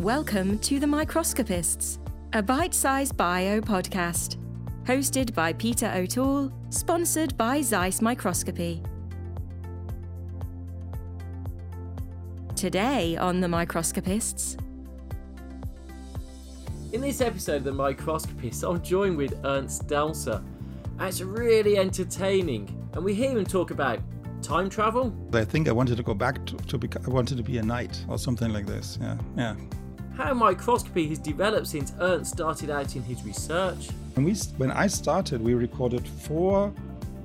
Welcome to The Microscopists, a bite sized bio podcast. Hosted by Peter O'Toole, sponsored by Zeiss Microscopy. Today on The Microscopists. In this episode of The Microscopists, I'm joined with Ernst Stelzer. And it's really entertaining, and we hear him talk about time travel. I think I wanted to go back to, to bec- I wanted to be a knight or something like this. Yeah, yeah. How microscopy has developed since Ernst started out in his research. When we when I started, we recorded four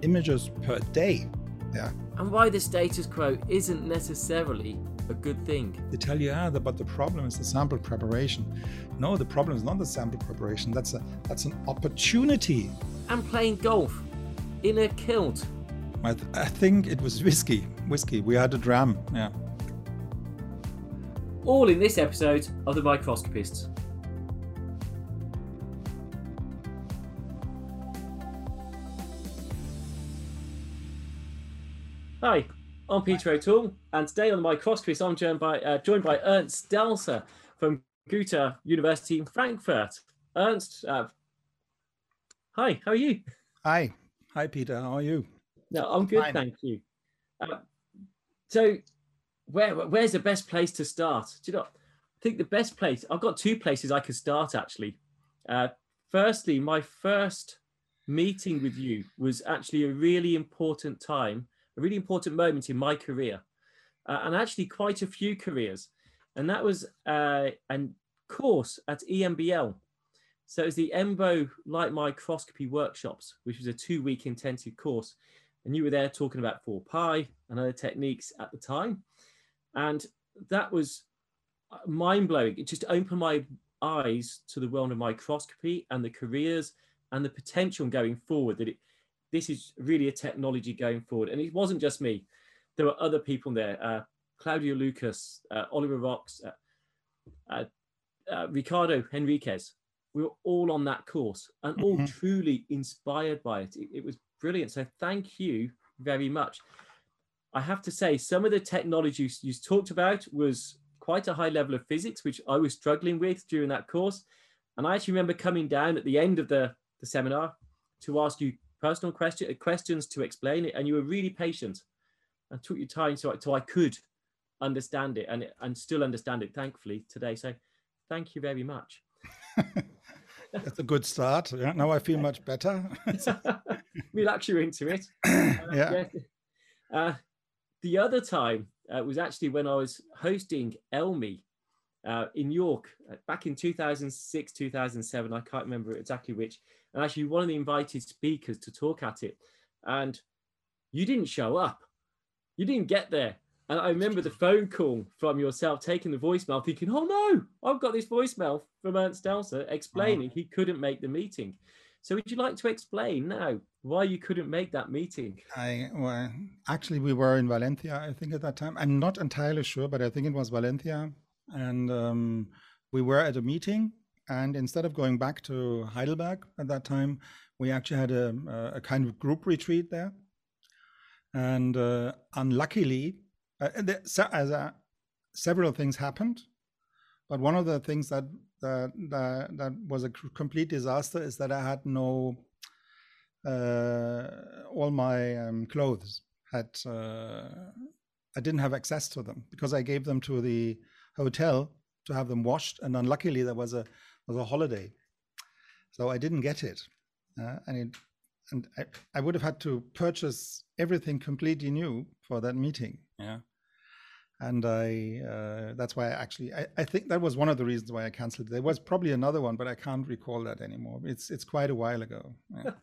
images per day. Yeah. And why the status quo isn't necessarily a good thing. They tell you, ah, the, but the problem is the sample preparation. No, the problem is not the sample preparation. That's a that's an opportunity. And playing golf in a kilt. I, th- I think it was whiskey. Whiskey. We had a dram. Yeah. All in this episode of The Microscopists. Hi, I'm Peter O'Toole, and today on The Microscopists, I'm joined by, uh, joined by Ernst Stelzer from Goethe University in Frankfurt. Ernst, uh, hi, how are you? Hi. Hi, Peter. How are you? No, I'm good, Fine. thank you. Uh, so, where where's the best place to start? Do you know? I think the best place. I've got two places I could start actually. Uh, firstly, my first meeting with you was actually a really important time, a really important moment in my career, uh, and actually quite a few careers. And that was uh, a course at EMBL. So it was the EMBO light microscopy workshops, which was a two-week intensive course and you were there talking about 4 pi and other techniques at the time and that was mind-blowing. It just opened my eyes to the world of microscopy and the careers and the potential going forward that it this is really a technology going forward. And it wasn't just me. There were other people there uh, claudio lucas uh, oliver rocks uh, uh, uh, ricardo henriques. We were all on that course and all Mhm. truly inspired by it. it it was brilliant. So thank you very much i have to say some of the technology you, talked about was quite a high level of physics which i was struggling with during that course and i actually remember coming down at the end of the, the seminar to ask you personal question, questions to explain it and you were really patient and took your time so, I- so i could understand it and, and still understand it thankfully today so thank you very much That's a good start. Yeah. Now I feel much better. relax you into it yeah. Uh, the other time uh, was actually when I was hosting Elmi uh, in York uh, back in 2006, 2007. I can't remember exactly which. And actually, one of the invited speakers to talk at it. And you didn't show up. You didn't get there. And I remember the phone call from yourself taking the voicemail, thinking, oh no, I've got this voicemail from Ernst Stelzer explaining he couldn't make the meeting. So, would you like to explain now why you couldn't make that meeting? I well, actually we were in Valencia, I think at that time. I'm not entirely sure, but I think it was Valencia, and um, we were at a meeting. And instead of going back to Heidelberg at that time, we actually had a, a- kind of group retreat there. And uh, unluckily, uh, there, as a, several things happened, but one of the things that that that, that was a complete disaster is that I had no uh, all my um, clothes had uh, I didn't have access to them because I gave them to the hotel to have them washed, and unluckily there was a was a holiday, so I didn't get it, uh, and it and I, I would have had to purchase everything completely new for that meeting. Yeah. And I, uh, that's why I actually, I, I think that was one of the reasons why I canceled. There was probably another one, but I can't recall that anymore. It's, it's quite a while ago. Yeah.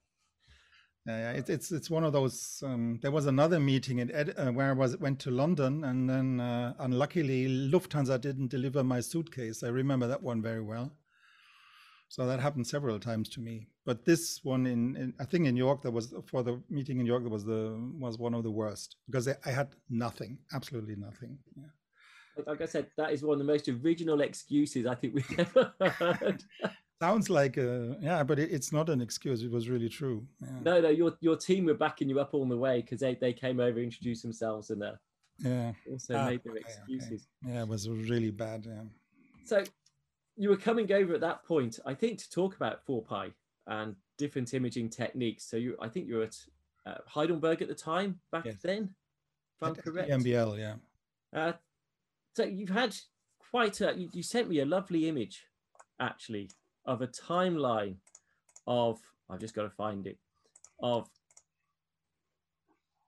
Yeah, yeah, it, it's it's one of those. Um, there was another meeting in Ed, uh, where I was went to London, and then uh, unluckily Lufthansa didn't deliver my suitcase. I remember that one very well. So that happened several times to me. But this one in, in I think in York, that was for the meeting in York. That was the was one of the worst because I, I had nothing, absolutely nothing. Yeah. like I said, that is one of the most original excuses I think we've ever heard. Sounds like a, yeah, but it, it's not an excuse. It was really true. Yeah. no, no, your your team were backing you up all the way because they, they came over, introduced themselves, and uh, Yeah. also Ah, made their okay, okay. excuses. Yeah, it was really bad. Yeah. So you were coming over at that point, I think, to talk about 4Pi and different imaging techniques. So you, I think you were at uh, Heidelberg at the time back Yes. then, if I'm At correct. EMBL, yeah. Uh, so you've had quite a. You, you sent me a lovely image, actually, of a timeline of. I've just got to find it. Of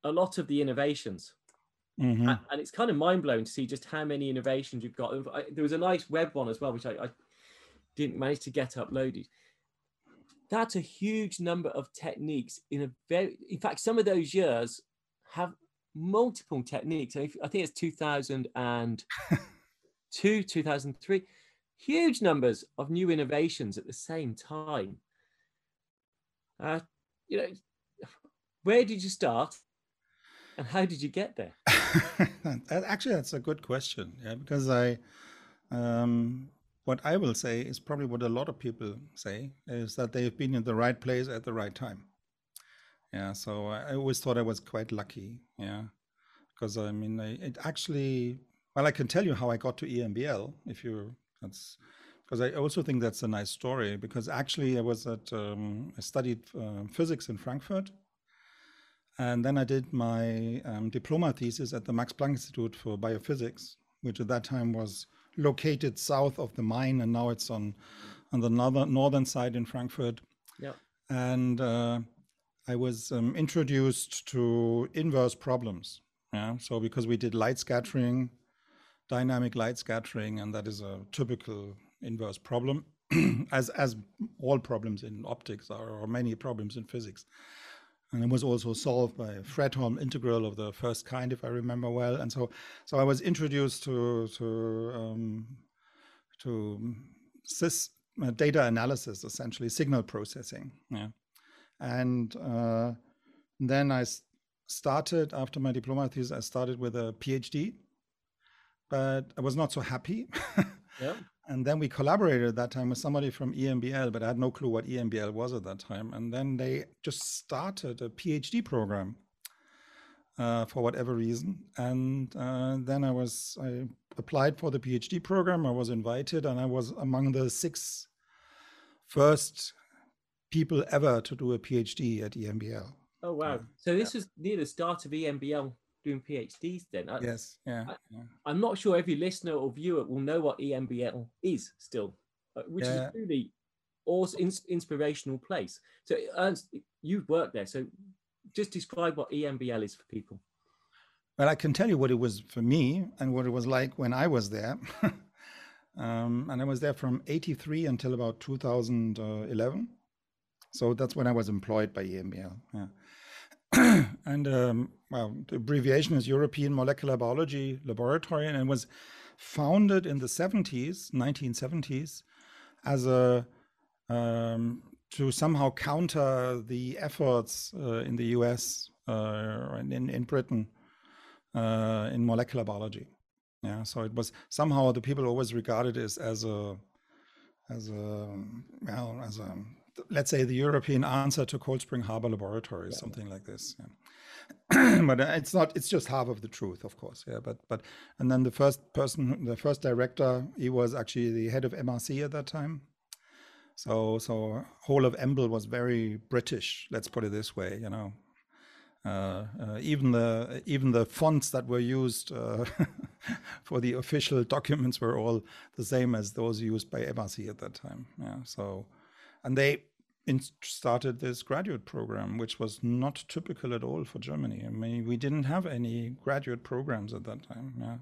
a lot of the innovations, Mhm. A- and it's kind of mind blowing to see just how many innovations you've got. There was a nice web one as well, which I, I didn't manage to get uploaded. That's a huge number of techniques in a very. In fact, some of those years have multiple techniques. I I think it's 2002, 2003. Huge numbers of new innovations at the same time. Uh, you know, where did you start, and how did you get there? Actually, that's a good question. Yeah, because I, um, what I will say is probably what a lot of people say is that they've been in the right place at the right time. Yeah, so I always thought I was quite lucky. Yeah, because I mean, I, it actually, well, I can tell you how I got to EMBL if you, that's because I also think that's a nice story because actually I was at, um, I studied uh, physics in Frankfurt. And then I did my um, diploma thesis at the Max Planck Institute for Biophysics, which at that time was located south of the Main, and now it's on on the northern northern side in Frankfurt. Yeah. And uh, I was um, introduced to inverse problems. Yeah. So because we did light scattering, dynamic light scattering, and that is a typical inverse problem, as as all problems in optics are, or many problems in physics. And it was also solved by a Fredholm integral of the first kind, if I remember well. And so, so I was introduced to to um, to sys uh, data analysis, essentially signal processing. Yeah, and uh, then I started after my diploma thesis. I started with a PhD, but I was not so happy. Yeah. And then we collaborated at that time with somebody from EMBL, but I had no clue what EMBL was at that time. And then they just started a PhD program uh, for whatever reason. And uh, then I was I applied for the PhD program. I was invited, and I was among the six first people ever to do a PhD at EMBL. Oh wow! Yeah. So this was near the start of EMBL doing PhDs. Then I, Yes, yeah, I- yeah. I'm not sure every listener or viewer will know what EMBL is still, uh, which is Yeah. a truly awesome, ins- inspirational place. So Ernst, you've worked there, so just describe what EMBL is for people. Well, I can tell you what it was for me and what it was like when I was there. um, and I was there from 83 until about 2011. So that's when I was employed by EMBL. Yeah. and um, well, the abbreviation is European Molecular Biology Laboratory, and it was founded in the 70s, 1970s, as a um, to somehow counter the efforts uh, in the US uh, and in, in Britain uh, in molecular biology. Yeah, so it was somehow the people always regarded it as, as a as a well as a let's say the European answer to Cold Spring Harbor Laboratory, something like this. Yeah. but uh, it's not. It's just half of the truth, of course. Yeah, but but and then the first person, the first director, he was actually the head of MRC at that time. So so whole of EMBL was very British. Let's put it this way. You know, uh, uh, even the even the fonts that were used uh, for the official documents were all the same as those used by MRC at that time. Yeah. So, and they started this graduate program, which was not typical at all for Germany. I mean, we didn't have any graduate programs at that time. Yeah.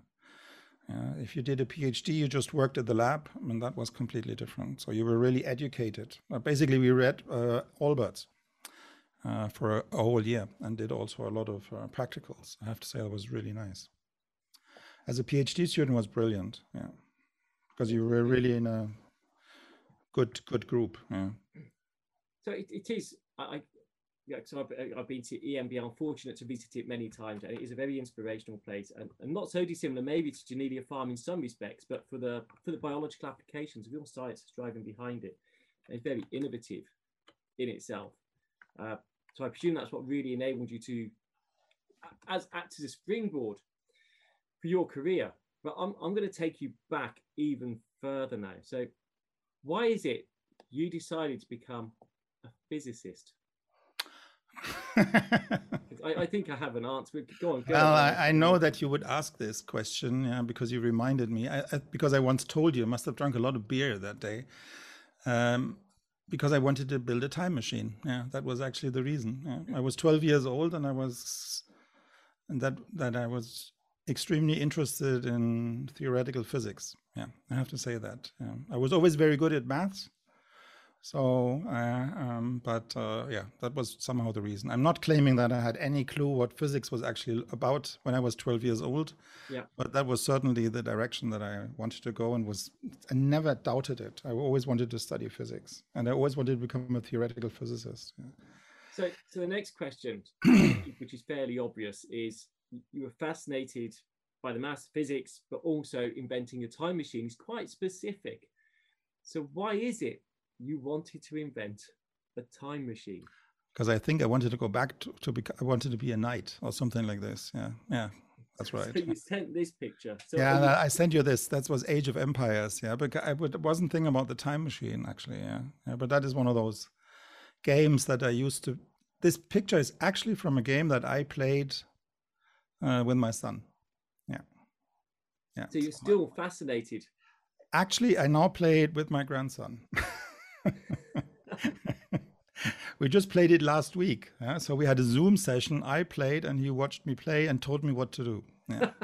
Yeah, if you did a PhD, you just worked at the lab, and that was completely different. So you were really educated. Uh, basically, we read uh, Alberts uh, for a, a whole year and did also a lot of uh, practicals. I have to say, that was really nice. As a PhD student, was brilliant. Yeah, because you were really in a good good group. Yeah. So it, it is. I, I yeah, so I've, I've been to EMBL. I'm fortunate to visit it many times, and it is a very inspirational place, and, and not so dissimilar maybe to Janelia Farm in some respects, but for the for the biological applications, real science is driving behind it. It's very innovative in itself. Uh, so I presume that's what really enabled you to, as act as a springboard for your career. But I'm I'm going to take you back even further now. So why is it you decided to become physicist? I, I, think I have an answer. Go on. Go well, on. I, I, know that you would ask this question, yeah, because you reminded me. I, because I once told you, I must have drunk a lot of beer that day, um, because I wanted to build a time machine. Yeah, that was actually the reason. Yeah. I was 12 years old, and I was, and that that I was extremely interested in theoretical physics. Yeah, I have to say that. Yeah. I was always very good at maths, so, uh, um, but uh, yeah, that was somehow the reason. I'm not claiming that I had any clue what physics was actually about when I was 12 years old. Yeah. But that was certainly the direction that I wanted to go, and was I never doubted it. I always wanted to study physics, and I always wanted to become a theoretical physicist. Yeah. So, so the next question, which is fairly obvious, is you were fascinated by the maths, physics, but also inventing a time machine is quite specific. So, why is it you wanted to invent a time machine? Because I think I wanted to go back to, to be, I wanted to be a knight or something like this. Yeah, yeah, that's right. So you sent this picture. So yeah. I sent you this. That was Age of Empires. Yeah, but I wasn't thinking about the time machine actually. Yeah, yeah, but that is one of those games that I used to. This picture is actually from a game that I played uh, with my son. Yeah, yeah. So you're still fascinated. Actually, I now play it with my grandson. we just played it last week. Yeah? So we had a Zoom session. I played and he watched me play and told me what to do. Yeah.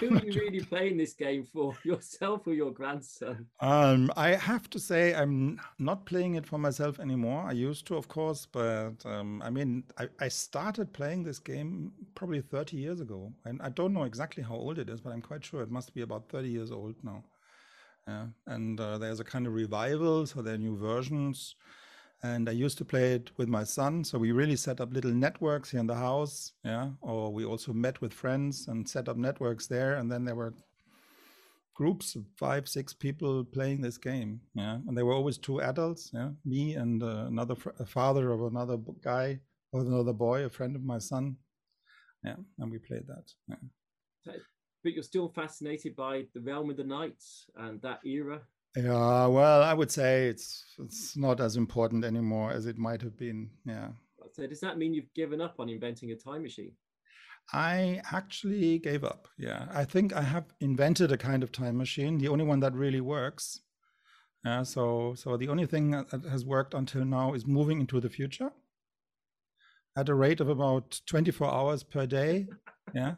Who are you really playing this game for, yourself or your grandson? Um, I have to say, I'm not playing it for myself anymore. I used to, of course, but um, I mean, I, I, started playing this game probably 30 years ago. And I don't know exactly how old it is, but I'm quite sure it must be about 30 years old now. Yeah, and uh, there's a kind of revival, so there are new versions. And I used to play it with my son, so we really set up little networks here in the house. Yeah, or we also met with friends and set up networks there, and then there were groups of five, six people playing this game. Yeah, and there were always two adults. Yeah, me and uh, another father of another guy or another boy, a friend of my son. Yeah, and we played that. Yeah but you're still fascinated by the realm of the knights and that era. Yeah, well, I would say it's it's not as important anymore as it might have been. Yeah. So does that mean you've given up on inventing a time machine? I actually gave up. Yeah, I think I have invented a kind of time machine, the only one that really works. Yeah, so so the only thing that has worked until now is moving into the future at a rate of about 24 hours per day. Yeah.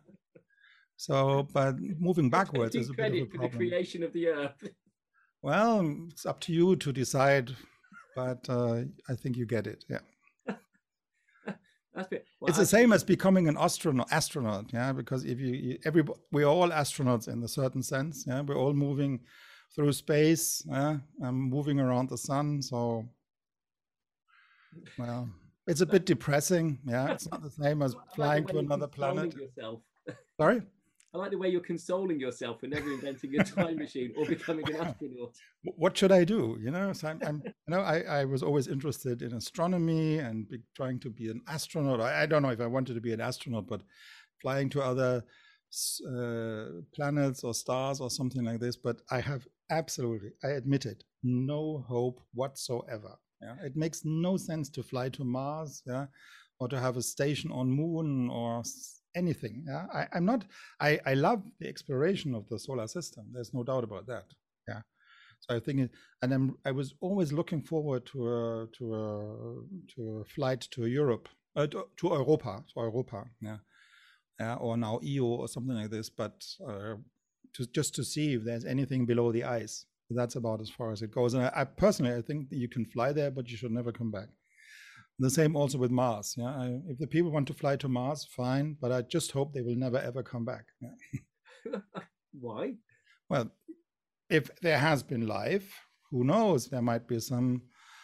So, but moving backwards is a bit of a problem. the creation of the earth. Well, it's up to you to decide, but uh, I think you get it. Yeah. Well, it's the same as becoming an astronaut. Astronaut, yeah, because if you, you every we're all astronauts in a certain sense. Yeah, we're all moving through space. Yeah, I'm moving around the sun. So, well, it's a bit depressing. Yeah, it's not the same as flying to another planet. Yourself. Sorry. I like the way you're consoling yourself for never inventing a time machine or becoming an astronaut. What should I do? You know, so I'm, I'm you know, I, I was always interested in astronomy and be, trying to be an astronaut. I, I, don't know if I wanted to be an astronaut, but flying to other uh, planets or stars or something like this. But I have absolutely, I admit it, no hope whatsoever. Yeah, it makes no sense to fly to Mars. Yeah, or to have a station on Moon or anything. Yeah, I, am not. I, I love the exploration of the solar system. There's no doubt about that. Yeah. So I think, and I'm, I was always looking forward to a to a to a flight to Europe, uh, to, to Europa, to Europa. Yeah. Yeah, or now Io or something like this, but uh, to, just to see if there's anything below the ice. That's about as far as it goes. And I, I personally, I think you can fly there, but you should never come back. The same also with Mars. Yeah, I, if the people want to fly to Mars, fine, but I just hope they will never ever come back. Yeah. Why? Well, if there has been life, who knows? There might be some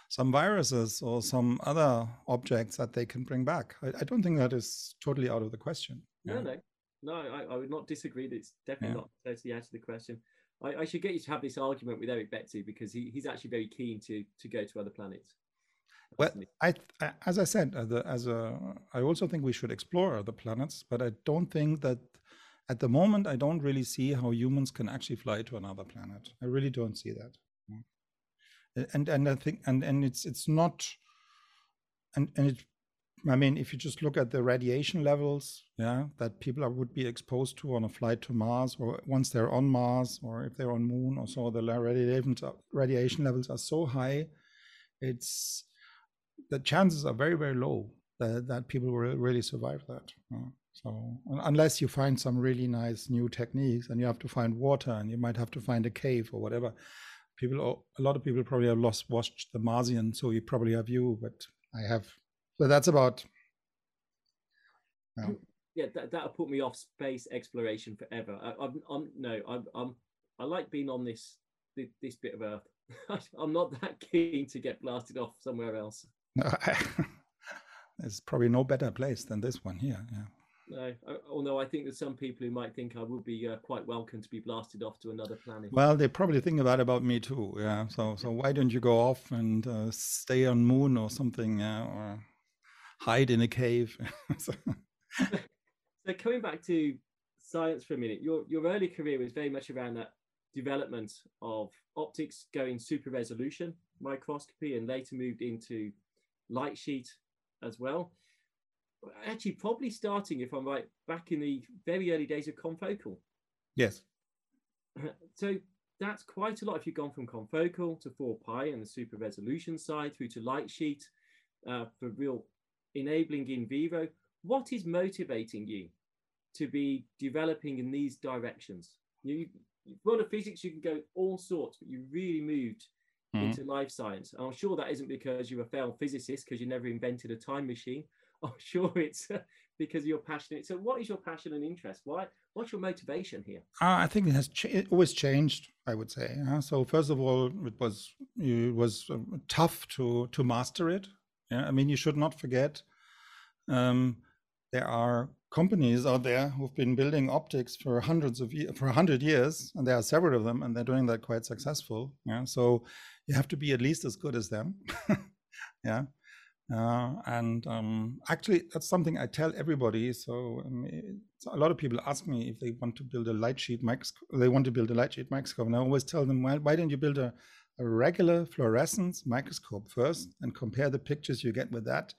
some viruses or some other objects that they can bring back. I, I don't think that is totally out of the question. No, yeah. no, no. I, I, would not disagree. That it's definitely yeah. not totally out of the question. I, I, should get you to have this argument with Eric Betzig because he, he's actually very keen to to go to other planets. Well, I, as I said, uh, as a, as a, I also think we should explore other planets, but I don't think that at the moment, I don't really see how humans can actually fly to another planet. I really don't see that. And and I think and and it's it's not and and it I mean, if you just look at the radiation levels, yeah, that people are, would be exposed to on a flight to Mars, or once they're on Mars, or if they're on Moon, or so, the radiation radiation levels are so high, it's the chances are very very low that, that people will really survive that. So unless you find some really nice new techniques, and you have to find water, and you might have to find a cave or whatever. People, a lot of people probably have lost watched the Martian, so you probably have you, but I have so that's about. Yeah, that that'll put me off space exploration forever. I, am I'm no, I'm, I'm I like being on this this bit of Earth. I'm not that keen to get blasted off somewhere else. No, there's probably no better place than this one here. Yeah. No, although I think there's some people who might think I would be uh, quite welcome to be blasted off to another planet. Well, they probably think that about me too. Yeah. So, so why don't you go off and uh, stay on Moon or something? Or hide in a cave. so. so coming back to science for a minute, your your early career was very much around that development of optics going super resolution microscopy and later moved into light sheet as well. Actually, probably starting, if I'm right, back in the very early days of confocal. Yes. So that's quite a lot. If you've gone from confocal to 4 pi and the super resolution side through to light sheet uh, for real enabling in vivo. What is motivating you to be developing in these directions? You, world of physics, you can go all sorts, but you really moved mm-hmm. into life science. And I'm sure that isn't because you're a failed physicist because you never invented a time machine. I'm sure it's uh, because you're passionate. So, what is your passion and interest? Why? What's your motivation here? Uh, I think it has ch- it always changed. I would say. So, first of all, it was it was uh, tough to to master it. Yeah, I mean, you should not forget um, there are companies out there who've been building optics for hundreds of years, for hundred years, and there are several of them, and they're doing that quite successful. Yeah, so you have to be at least as good as them. yeah. Uh, and um, actually, that's something I tell everybody. So, um, a lot of people ask me if they want to build a light sheet microscope. They want to build a light sheet microscope, and I always tell them, why, why don't you build a, a regular fluorescence microscope first and compare the pictures you get with that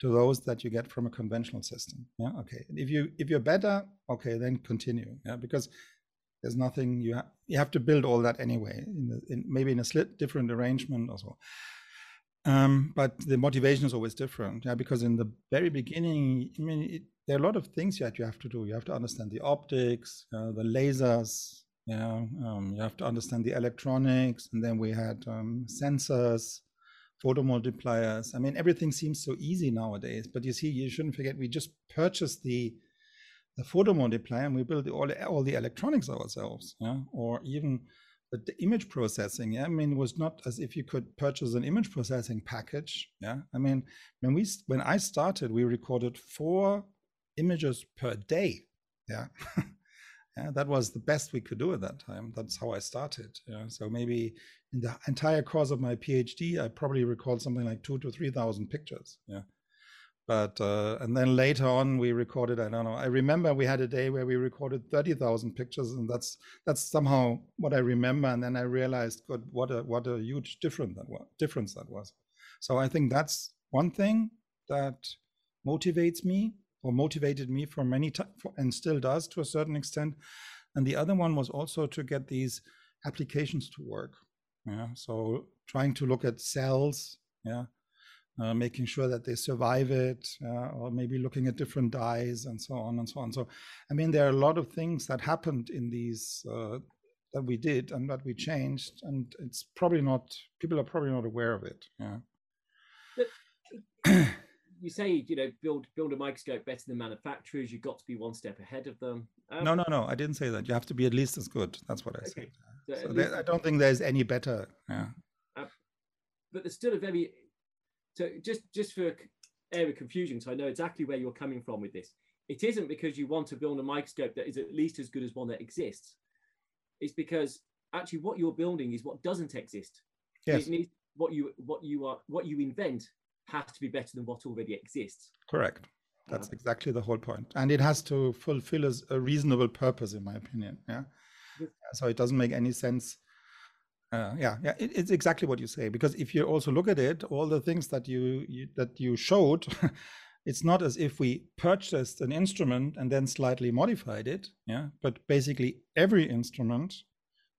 to those that you get from a conventional system. Yeah, okay. And if you if you're better, okay, then continue. Yeah, because there's nothing you have you have to build all that anyway. In, the, in maybe in a slit different arrangement or so. Um, but the motivation is always different. Yeah, because in the very beginning, I mean, it, there are a lot of things that you have to do. You have to understand the optics, uh, the lasers. Yeah, um, you have to understand the electronics, and then we had um, sensors photo multipliers. I mean, everything seems so easy nowadays. But you see, you shouldn't forget we just purchased the the photo multiplier and we built all the, all the electronics ourselves, yeah, or even the, the, image processing. Yeah, I mean, it was not as if you could purchase an image processing package. Yeah, I mean, when we when I started, we recorded four images per day. Yeah. yeah, that was the best we could do at that time. That's how I started. Yeah, so maybe in the entire course of my PhD, I probably recorded something like two to three thousand pictures. Yeah, but uh, and then later on we recorded. I don't know. I remember we had a day where we recorded thirty thousand pictures, and that's that's somehow what I remember. And then I realized, God, what a what a huge difference that was. Difference that was. So I think that's one thing that motivates me or motivated me for many times and still does to a certain extent. And the other one was also to get these applications to work. Yeah. So trying to look at cells, yeah, uh, making sure that they survive it, uh, or maybe looking at different dyes and so on and so on. So, I mean, there are a lot of things that happened in these uh, that we did and that we changed, and it's probably not people are probably not aware of it. Yeah. you say you know build build a microscope better than manufacturers. You've got to be one step ahead of them. Um, no, no, no. I didn't say that. You have to be at least as good. That's what I okay. said. So, there, I don't think there's any better. Yeah. Uh, but there's still a very so just just for area of confusion. So I know exactly where you're coming from with this. It isn't because you want to build a microscope that is at least as good as one that exists. It's because actually what you're building is what doesn't exist. Yes. It needs what you what you are what you invent has to be better than what already exists. Correct. That's exactly the whole point, and it has to fulfill a, a reasonable purpose, in my opinion. Yeah. So it doesn't make any sense. Uh, yeah, yeah, it, it's exactly what you say. Because if you also look at it, all the things that you, you that you showed, it's not as if we purchased an instrument and then slightly modified it. Yeah, but basically every instrument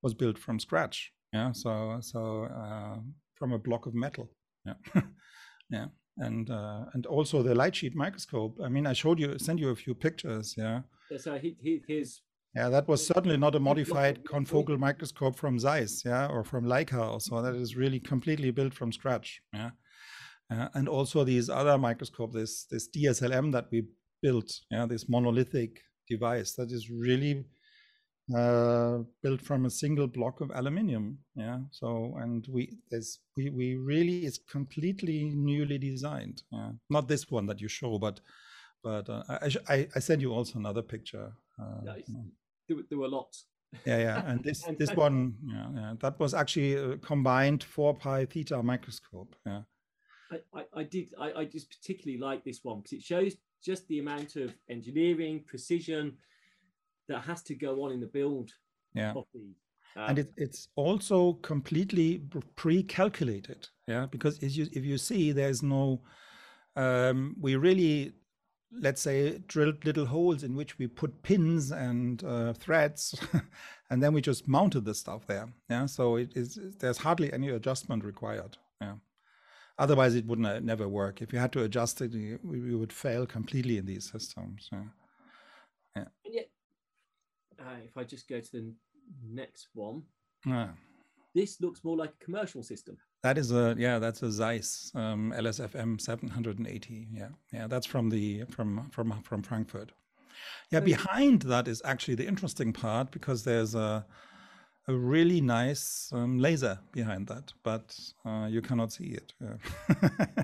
was built from scratch. Yeah, so so uh, from a block of metal. Yeah, yeah and uh, and also the light sheet microscope. I mean, I showed you, sent you a few pictures. Yeah. So he, he, his. Yeah, that was certainly not a modified confocal microscope from Zeiss, yeah, or from Leica or so. That is really completely built from scratch. Yeah. Uh, and also these other microscope, this this DSLM that we built, yeah, this monolithic device that is really uh, built from a single block of aluminium. Yeah. So and we there's we we really it's completely newly designed. Yeah. Not this one that you show, but but uh, I, I I send you also another picture. Uh, nice. There, there were lots. Yeah, yeah, and this this one, yeah, yeah, that was actually a combined four pi theta microscope. Yeah. I, I, I did I, I just particularly like this one because it shows just the amount of engineering precision that has to go on in the build yeah. um, and it, it's also completely pre-calculated yeah because if you if you see there's no um, we really let's say drilled little holes in which we put pins and uh, threads and then we just mounted the stuff there. Yeah so it is there's hardly any adjustment required. Yeah. Otherwise it would not never work. If you had to adjust it we, we would fail completely in these systems. Yeah. Yeah. And yet uh, if I just go to the next one, ah. this looks more like a commercial system. That is a yeah, that's a Zeiss um, LSFM 780. Yeah, yeah, that's from the from from from Frankfurt. Yeah, behind that is actually the interesting part because there's a a really nice um, laser behind that, but uh, you cannot see it. Yeah.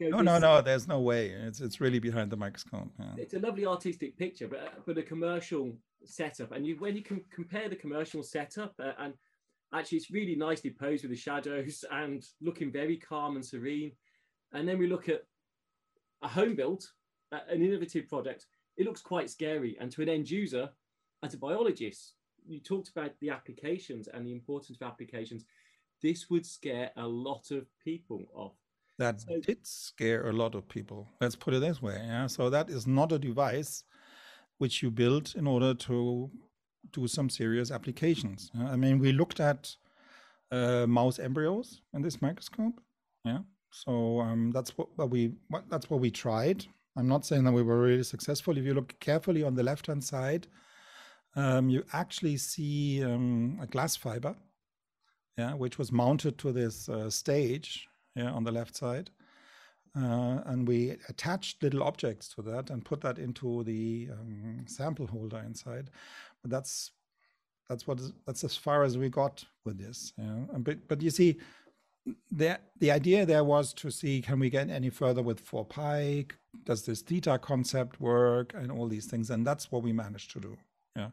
no, no, no. There's no way. It's it's really behind the microscope. Yeah. It's a lovely artistic picture, but but a commercial setup. And you when you can compare the commercial setup uh, and actually it's really nicely posed with the shadows and looking very calm and serene. And then we look at a home built, uh, an innovative product. It looks quite scary. And to an end user, as a biologist, you talked about the applications and the importance of applications. This would scare a lot of people off. That so, did scare a lot of people. Let's put it this way. Yeah. So that is not a device which you build in order to do some serious applications. I mean, we looked at uh, mouse embryos in this microscope. Yeah. So um, that's what, what we what, that's what we tried. I'm not saying that we were really successful. If you look carefully on the left hand side, um, you actually see um, a glass fiber, yeah, which was mounted to this uh, stage, yeah, on the left side. Uh, and we attached little objects to that and put that into the um, sample holder inside. That's that's what that's as far as we got with this. Yeah. But but you see, the the idea there was to see can we get any further with 4 pi? Does this theta concept work and all these things? And that's what we managed to do. Yeah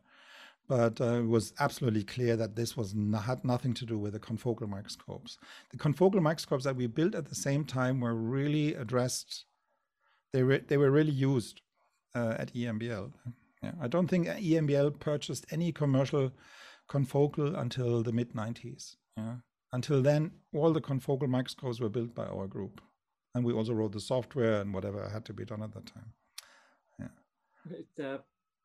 but uh, it was absolutely clear that this was had nothing to do with the confocal microscopes. The confocal microscopes that we built at the same time were really addressed. They were they were really used uh, at EMBL. Yeah, I don't think EMBL purchased any commercial confocal until the mid 90s. Yeah. Until then, all the confocal microscopes were built by our group, and we also wrote the software and whatever had to be done at that time. Yeah. Uh,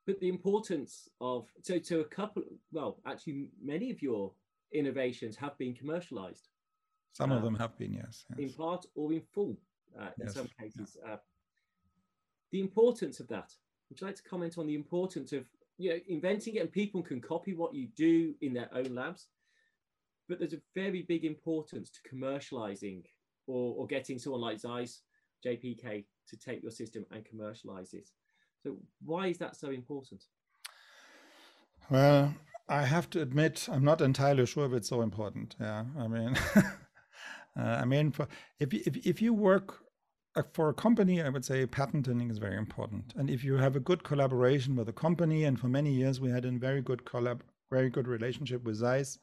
but the importance of so to a couple well actually many of your innovations have been commercialized some of them have been yes, yes, in part or in full uh, in yes. some cases yeah. uh, the importance of that would you like to comment on the importance of you know inventing it and people can copy what you do in their own labs but there's a very big importance to commercializing or, or getting someone like zeiss jpk to take your system and commercialize it so why is that so important? Well, I have to admit, I'm not entirely sure if it's so important. Yeah, I mean, uh, I mean, if if if you work Uh, for a company, I would say patenting is very important. And if you have a good collaboration with a company, and for many years we had a very good collab, very good relationship with Zeiss,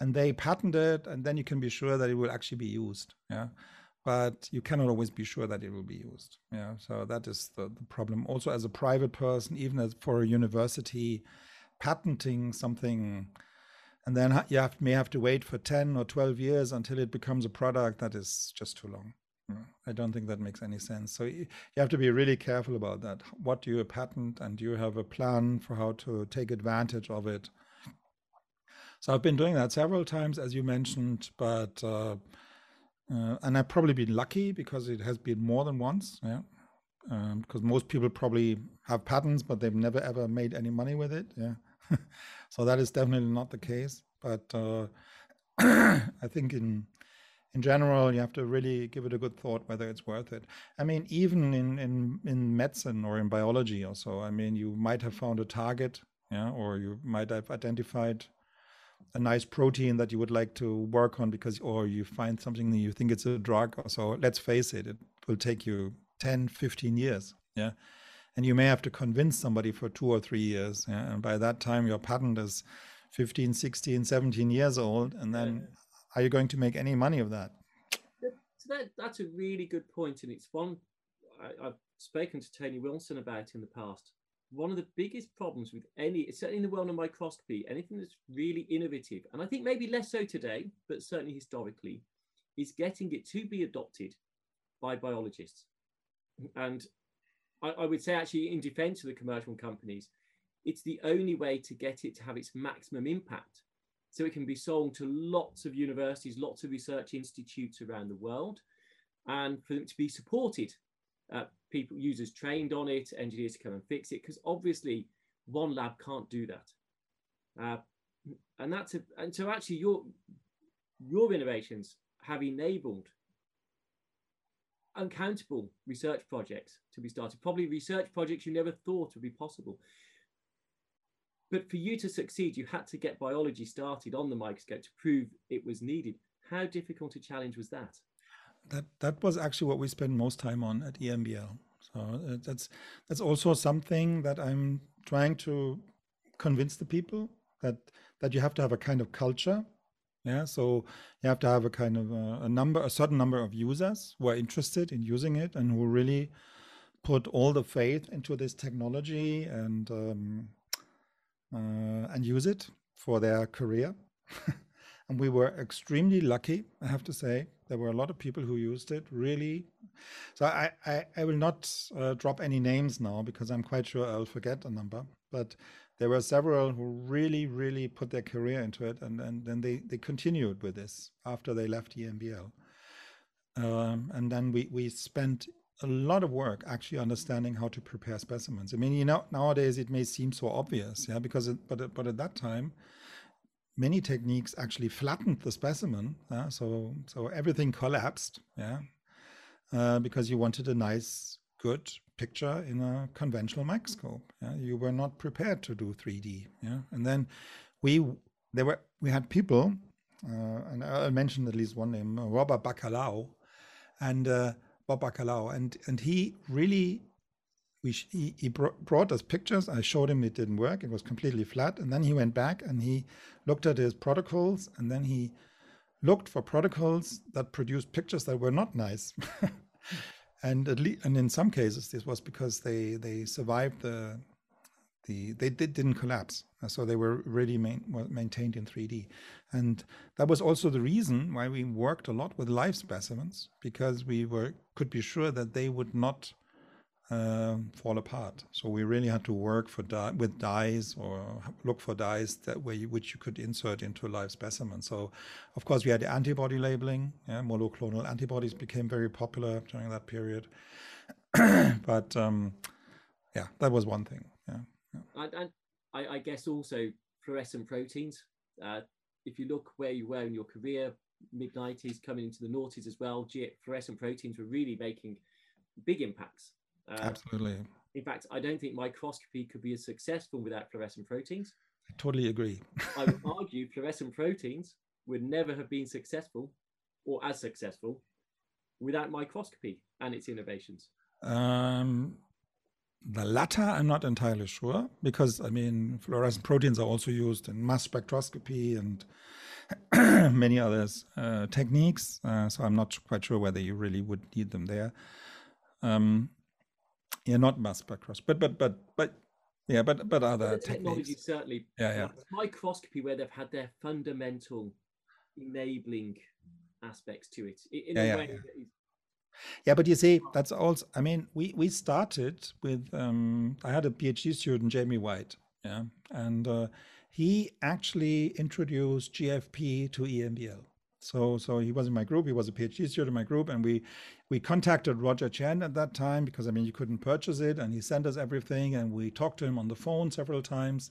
and they patented, and then you can be sure that it will actually be used. Yeah. but you cannot always be sure that it will be used. Yeah, so that is the, the problem. Also, as a private person, even as for a university, patenting something and then you have, may have to wait for 10 or 12 years until it becomes a product that is just too long. I don't think that makes any sense. So you have to be really careful about that. What do you patent, and do you have a plan for how to take advantage of it? So I've been doing that several times, as you mentioned, but uh, uh, and I've probably been lucky because it has been more than once. Yeah, um, because most people probably have patents, but they've never ever made any money with it. Yeah, so that is definitely not the case. But uh, I think in in general, you have to really give it a good thought whether it's worth it. I mean, even in in in medicine or in biology or so, I mean, you might have found a target, yeah, or you might have identified a nice protein that you would like to work on because or you find something that you think it's a drug so let's face it it will take you 10 15 years yeah and you may have to convince somebody for two or three years yeah? and by that time your patent is 15 16 17 years old and then. Are you going to make any money of that that, that's a really good point and it's one I, i've spoken to tony wilson about in the past one of the biggest problems with any, certainly in the world of microscopy, anything that's really innovative, and I think maybe less so today, but certainly historically, is getting it to be adopted by biologists. And I, I would say, actually, in defense of the commercial companies, it's the only way to get it to have its maximum impact. So it can be sold to lots of universities, lots of research institutes around the world, and for them to be supported uh, people, users trained on it, engineers to come and fix it, because obviously one lab can't do that. Uh, and that's a, and so actually your your innovations have enabled uncountable research projects to be started, probably research projects you never thought would be possible. But for you to succeed, you had to get biology started on the microscope to prove it was needed. How difficult a challenge was that? that that was actually what we spent most time on at EMBL. So uh, that's that's also something that I'm trying to convince the people that that you have to have a kind of culture. Yeah, so you have to have a kind of a, a number, a certain number of users who are interested in using it and who really put all the faith into this technology and um, uh, and use it for their career. and we were extremely lucky, I have to say, there were a lot of people who used it really. So I, I, I will not uh, drop any names now because I'm quite sure I'll forget a number. But there were several who really, really put their career into it, and, and then they, they continued with this after they left EMBL. Um, and then we, we spent a lot of work actually understanding how to prepare specimens. I mean, you know, nowadays it may seem so obvious, yeah, because it, but but at that time, many techniques actually flattened the specimen. Uh, so so everything collapsed. Yeah, uh, because you wanted a nice, good picture in a conventional microscope. Yeah? You were not prepared to do 3D. Yeah, and then we there were we had people, uh, and I'll mention at least one name, Robert Bacallao, and uh, Bob Bacallao, and and he really we he, he brought us pictures. I showed him it didn't work. It was completely flat. And then he went back and he looked at his protocols and then he looked for protocols that produced pictures that were not nice. and at least, and in some cases, this was because they they survived the the they did, didn't collapse, so they were really main, maintained in 3D. And that was also the reason why we worked a lot with live specimens because we were could be sure that they would not uh, fall apart. So we really had to work for di- with dyes or look for dyes that way which you could insert into a live specimen. So, of course, we had antibody labeling. Yeah, monoclonal antibodies became very popular during that period. but um, yeah, that was one thing. Yeah. And, and I, I, guess also fluorescent proteins. Uh, if you look where you were in your career, mid 90s, coming into the noughties as well, fluorescent proteins were really making big impacts uh, Absolutely. In fact, I don't think microscopy could be as successful without fluorescent proteins. I totally agree. I would argue fluorescent proteins would never have been successful or as successful without microscopy and its innovations. Um, the latter, I'm not entirely sure because I mean, fluorescent proteins are also used in mass spectroscopy and many other uh, techniques. Uh, so I'm not quite sure whether you really would need them there. Um, yeah, not mass spectroscopy, but but but but yeah, but but other the technology certainly. Yeah, yeah. Microscopy where they've had their fundamental enabling aspects to it in Yeah, a yeah, way yeah. that is Yeah, but you see, that's also. I mean, we we started with. Um, I had a PhD student, Jamie White. Yeah, and uh, he actually introduced GFP to EMBL. So so he was in my group. He was a PhD student in my group, and we we contacted Roger Tsien at that time because I mean you couldn't purchase it, and he sent us everything, and we talked to him on the phone several times.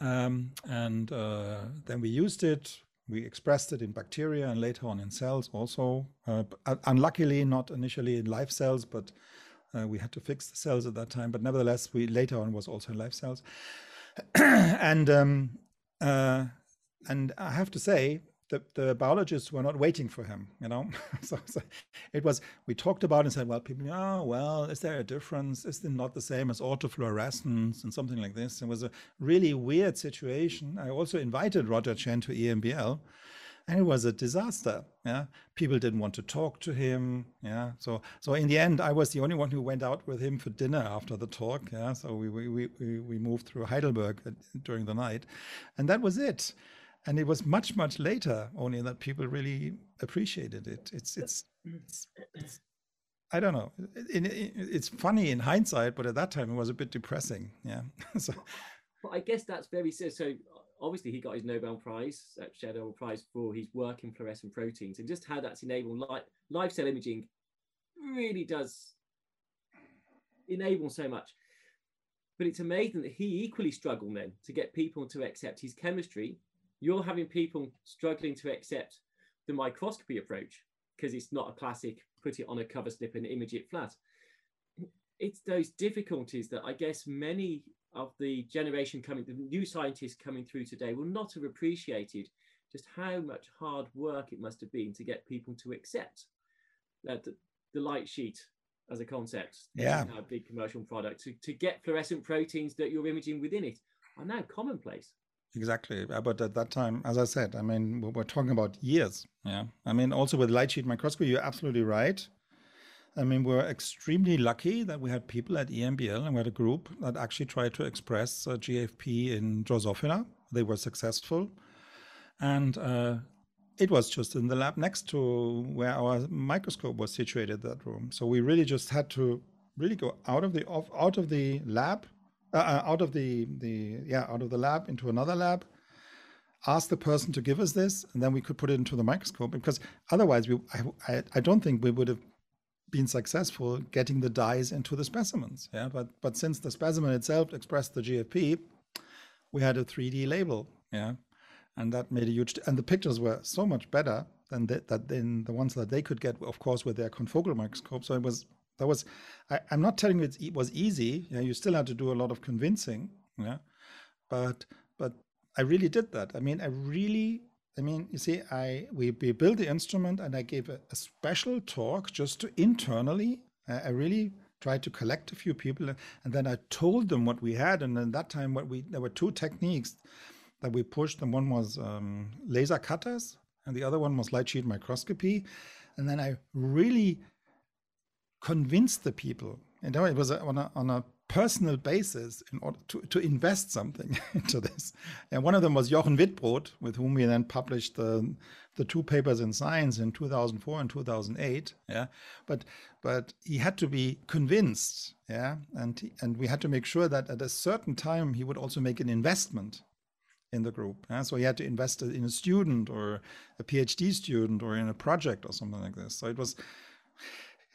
Um, and uh, then we used it. We expressed it in bacteria and later on in cells also. Uh, unluckily, not initially in live cells, but uh, we had to fix the cells at that time. But nevertheless, we later on was also in live cells. and um, uh, and I have to say, the, the biologists were not waiting for him, you know. so, so it was we talked about and said, well, people, oh, well, is there a difference? Is it not the same as autofluorescence and something like this? It was a really weird situation. I also invited Roger Tsien to EMBL, and it was a disaster. Yeah, people didn't want to talk to him. Yeah, so so in the end, I was the only one who went out with him for dinner after the talk. Yeah, so we we we, we we moved through Heidelberg uh, during the night, and that was it. And it was much much later only that people really appreciated it. It's it's. it's, it's I don't know. It, it, it's funny in hindsight, but at that time it was a bit depressing. Yeah. so But I guess that's very so. so obviously, he got his Nobel Prize, uh, Shadow Prize for his work in fluorescent proteins, and just how that's enabled live, live cell imaging really does enable so much. But it's amazing that he equally struggled then to get people to accept his chemistry. You're having people struggling to accept the microscopy approach because it's not a classic put it on a cover slip and image it flat. It's those difficulties that I guess many of the generation coming, the new scientists coming through today will not have appreciated just how much hard work it must have been to get people to accept that the, the light sheet as a concept. Yeah. a big commercial product to, to get fluorescent proteins that you're imaging within it are now commonplace. Exactly. Uh, But at that time, as I said, I mean, we- we're talking about years. Yeah. I mean, also with light sheet microscopy, you're absolutely right. I mean, we're extremely lucky that we had people at EMBL and we had a group that actually tried to express uh, GFP in Drosophila. They were successful. And uh, it was just in the lab next to where our microscope was situated, that room. So we really just had to really go out of the off, out of the lab uh, uh, out of the the yeah out of the lab into another lab ask the person to give us this and then we could put it into the microscope because otherwise we I, I, don't think we would have been successful getting the dyes into the specimens yeah? But but since the specimen itself expressed the gfp we had a 3d label yeah? And that made a huge and the pictures were so much better than the, that than the ones that they could get of course with their confocal microscope. So it was that was I, i'm not telling you it was easy you still had to do a lot of convincing yeah but but i really did that. I mean i really i mean you see i we, we built the instrument and i gave a, a special talk just to internally. I, I really tried to collect a few people and then i told them what we had. And at that time what we there were two techniques that we pushed. And one was um, laser cutters and the other one was light sheet microscopy. And then i really convinced the people and it was on, a, on a personal basis in order to, to invest something into this and one of them was jochen wittbrodt with whom we then published the, the two papers in science in 2004 and 2008 yeah but but he had to be convinced yeah and he- and we had to make sure that at a certain time he would also make an investment in the group. yeah? So he had to invest in a student or a PhD student or in a project or something like this. So it was,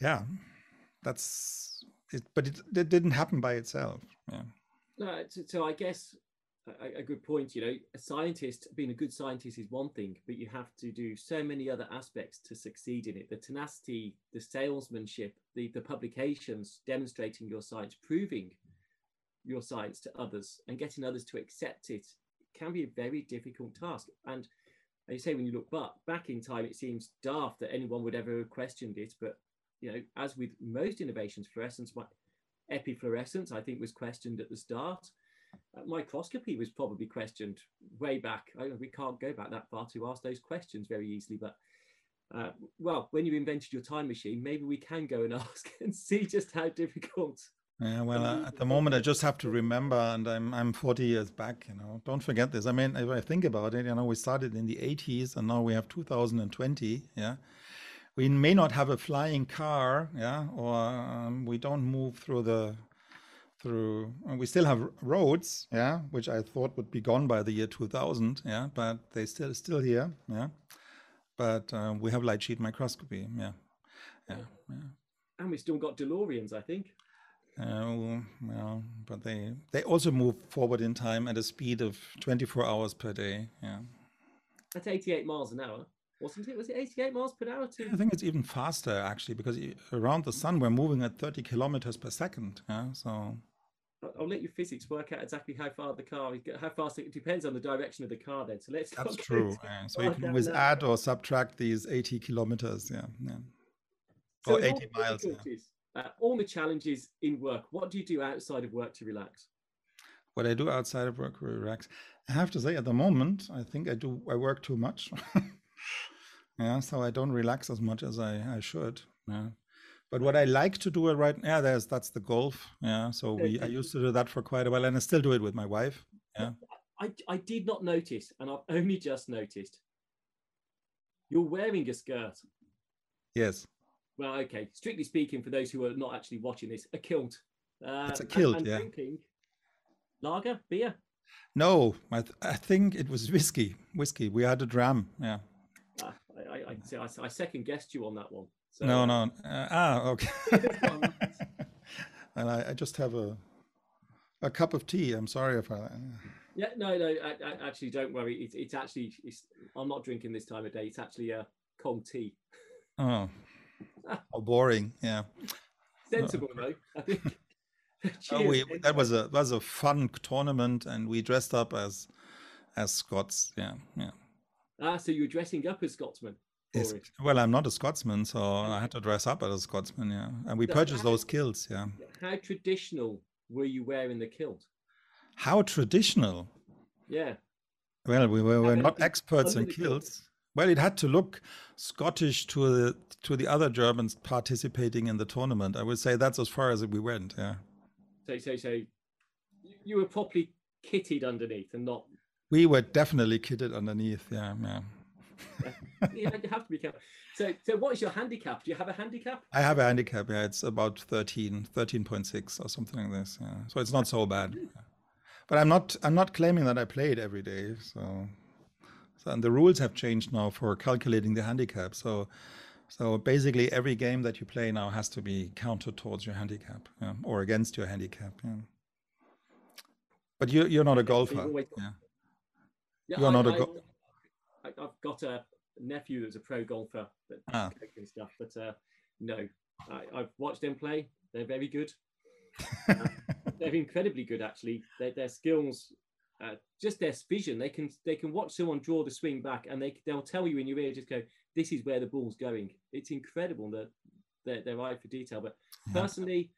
yeah, that's it. But it, it didn't happen by itself. Yeah. No, so, so I guess a, a good point. You know, a scientist being a good scientist is one thing, but you have to do so many other aspects to succeed in it. The tenacity, the salesmanship, the the publications demonstrating your science, proving your science to others, and getting others to accept it can be a very difficult task. And as you say, when you look back back in time, it seems daft that anyone would ever have questioned it. But you know, as with most innovations, fluorescence, mi- epifluorescence, I think was questioned at the start. Uh, microscopy was probably questioned way back. I, we can't go back that far to ask those questions very easily. But uh, well, when you invented your time machine, maybe we can go and ask and see just how difficult. Yeah, well, uh, at the moment, I just have to remember, and I'm I'm 40 years back. You know, don't forget this. I mean, if I think about it, you know, we started in the 80s, and now we have 2020. Yeah, we may not have a flying car, yeah, or um, we don't move through the through we still have roads yeah which i thought would be gone by the year 2000 yeah but they still still here yeah. But uh, we have light sheet microscopy yeah yeah, yeah. and we still got deloreans i think. Uh, well, but they they also move forward in time at a speed of 24 hours per day yeah. At 88 miles an hour wasn't it? Was it 88 miles per hour? I think it's even faster actually, because around the sun we're moving at 30 kilometers per second. Yeah, so I'll let your physics work out exactly how far the car, is how fast it depends on the direction of the car. Then, so let's. That's true. Yeah. So you can always add or subtract these 80 kilometers. Yeah, yeah. So or 80 miles. Yeah. Uh, all the challenges in work. What do you do outside of work to relax? What I do outside of work to relax, I have to say, at the moment, I think I do. I work too much. yeah, so I don't relax as much as I, I should. Yeah. But what I like to do it right yeah, there's that's the golf. Yeah. So we I used to do that for quite a while and I still do it with my wife. Yeah. I, I did not notice, and I've only just noticed. You're wearing a skirt. Yes. Well, okay. Strictly speaking, for those who are not actually watching this, a kilt. Uh, it's a kilt, and, and yeah. Drinking lager, beer. No, I, th- I think it was whiskey. Whiskey. We had a dram. Yeah. I, I, I, I second guessed you on that one. So, no, no. Uh, ah, okay. and I, I, just have a a cup of tea. I'm sorry if I. Yeah, no, no. I, I, actually, don't worry. It's, it's actually. It's, I'm not drinking this time of day. It's actually a cold tea. Oh, how boring! Yeah. Sensible though. I think. oh, we, that was a was a fun tournament, and we dressed up as as Scots. Yeah, yeah. Ah, so you were dressing up as Scotsmen. Yes. Well, I'm not a Scotsman, so I had to dress up as a Scotsman. Yeah, and we so purchased how, those kilts. Yeah. How traditional were you wearing the kilt? How traditional? Yeah. Well, we were, we're not experts in kilts. Well, it had to look Scottish to the to the other Germans participating in the tournament. I would say that's as far as we went. Yeah. So, so, so you were properly kitted underneath, and not. We were definitely kidded underneath. Yeah, yeah you have to be careful. So, so what is your handicap? Do you have a handicap? I have a handicap. Yeah, it's about 13, 13.6 or something like this. Yeah, so it's not so bad. Mm. But I'm not, I'm not claiming that I play it every day. So, so and the rules have changed now for calculating the handicap. So, so basically, every game that you play now has to be counted towards your handicap yeah, or against your handicap. Yeah. But you, you're not a golfer. Yeah. Yeah. You're I, not a golfer I, have got a nephew that's a pro golfer that ah. and stuff, but uh, no, I, have watched them play. They're very good. uh, they're incredibly good, actually. Their, their skills, uh, just their vision. They can they can watch someone draw the swing back, and they they'll tell you in your ear, just go, "This is where the ball's going." It's incredible that their their eye for detail. But yeah. personally.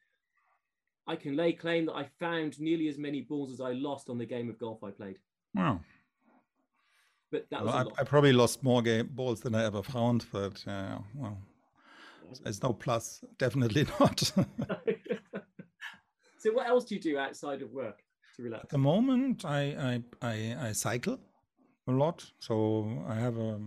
I can lay claim that I found nearly as many balls as I lost on the game of golf I played. Wow. But that well, I, I, probably lost more game balls than I ever found, but uh, well, there's no plus. Definitely not. so, what else do you do outside of work to relax? At the moment, I I I, I cycle a lot. So I have a.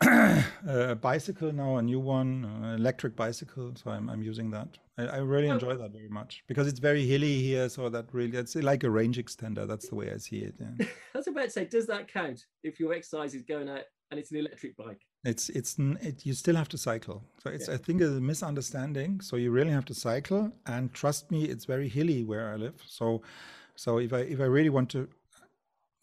a bicycle now, a new one, an electric bicycle. So I'm, I'm using that. I, I really oh. enjoy that very much because it's very hilly here. So that really, it's like a range extender. That's the way I see it. Yeah. I was about to say, does that count if your exercise is going out and it's an electric bike? It's it's it, you still have to cycle. So it's yeah. I think it's a misunderstanding. So you really have to cycle, and trust me, it's very hilly where I live. So so if I if I really want to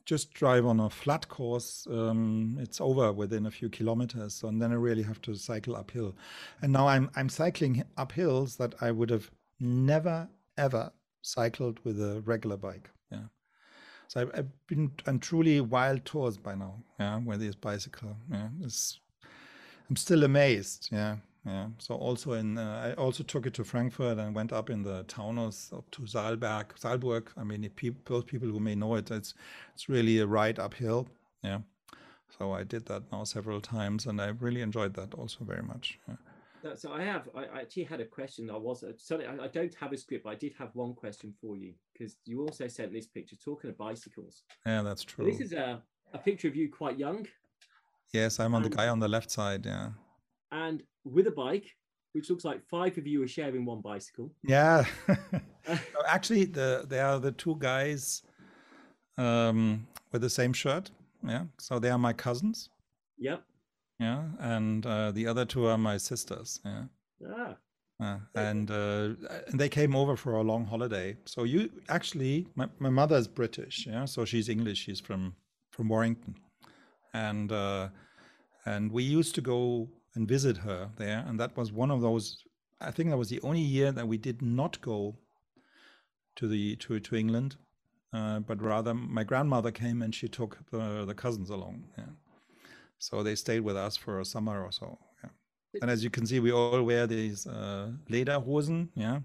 just drive on a flat course, um, it's over within a few kilometers. And then I really have to cycle uphill. And now I'm I'm cycling up hills that I would have never ever cycled with a regular bike. Yeah. So I've, I've been on truly wild tours by now. Yeah, with this bicycle. Yeah, it's, I'm still amazed. Yeah, Yeah. So also in, uh, I also took it to Frankfurt and went up in the Taunus up to Saalberg, Saalburg. I mean, those people who may know it, it's it's really a ride uphill. Yeah. So I did that now several times, and I really enjoyed that also very much. Yeah. So I have, I actually had a question. I was sorry, I don't have a script, but I did have one question for you because you also sent this picture talking of bicycles. Yeah, that's true. This is a, a picture of you quite young. Yes, I'm on the guy on the left side. Yeah. And with a bike, which looks like five of you are sharing one bicycle. Yeah. actually, the they are the two guys um, with the same shirt. Yeah. So they are my cousins. Yep. Yeah, and uh, the other two are my sisters. Yeah. Ah. Uh, and uh, and they came over for a long holiday. So you actually, my, my mother is British, yeah. So she's English. She's from from Warrington, and uh, and we used to go and visit her there. And that was one of those. I think that was the only year that we did not go to the to to England, uh, but rather my grandmother came and she took the the cousins along. Yeah. So they stayed with us for a summer or so. Yeah. And as you can see, we all wear these uh, lederhosen. Yeah.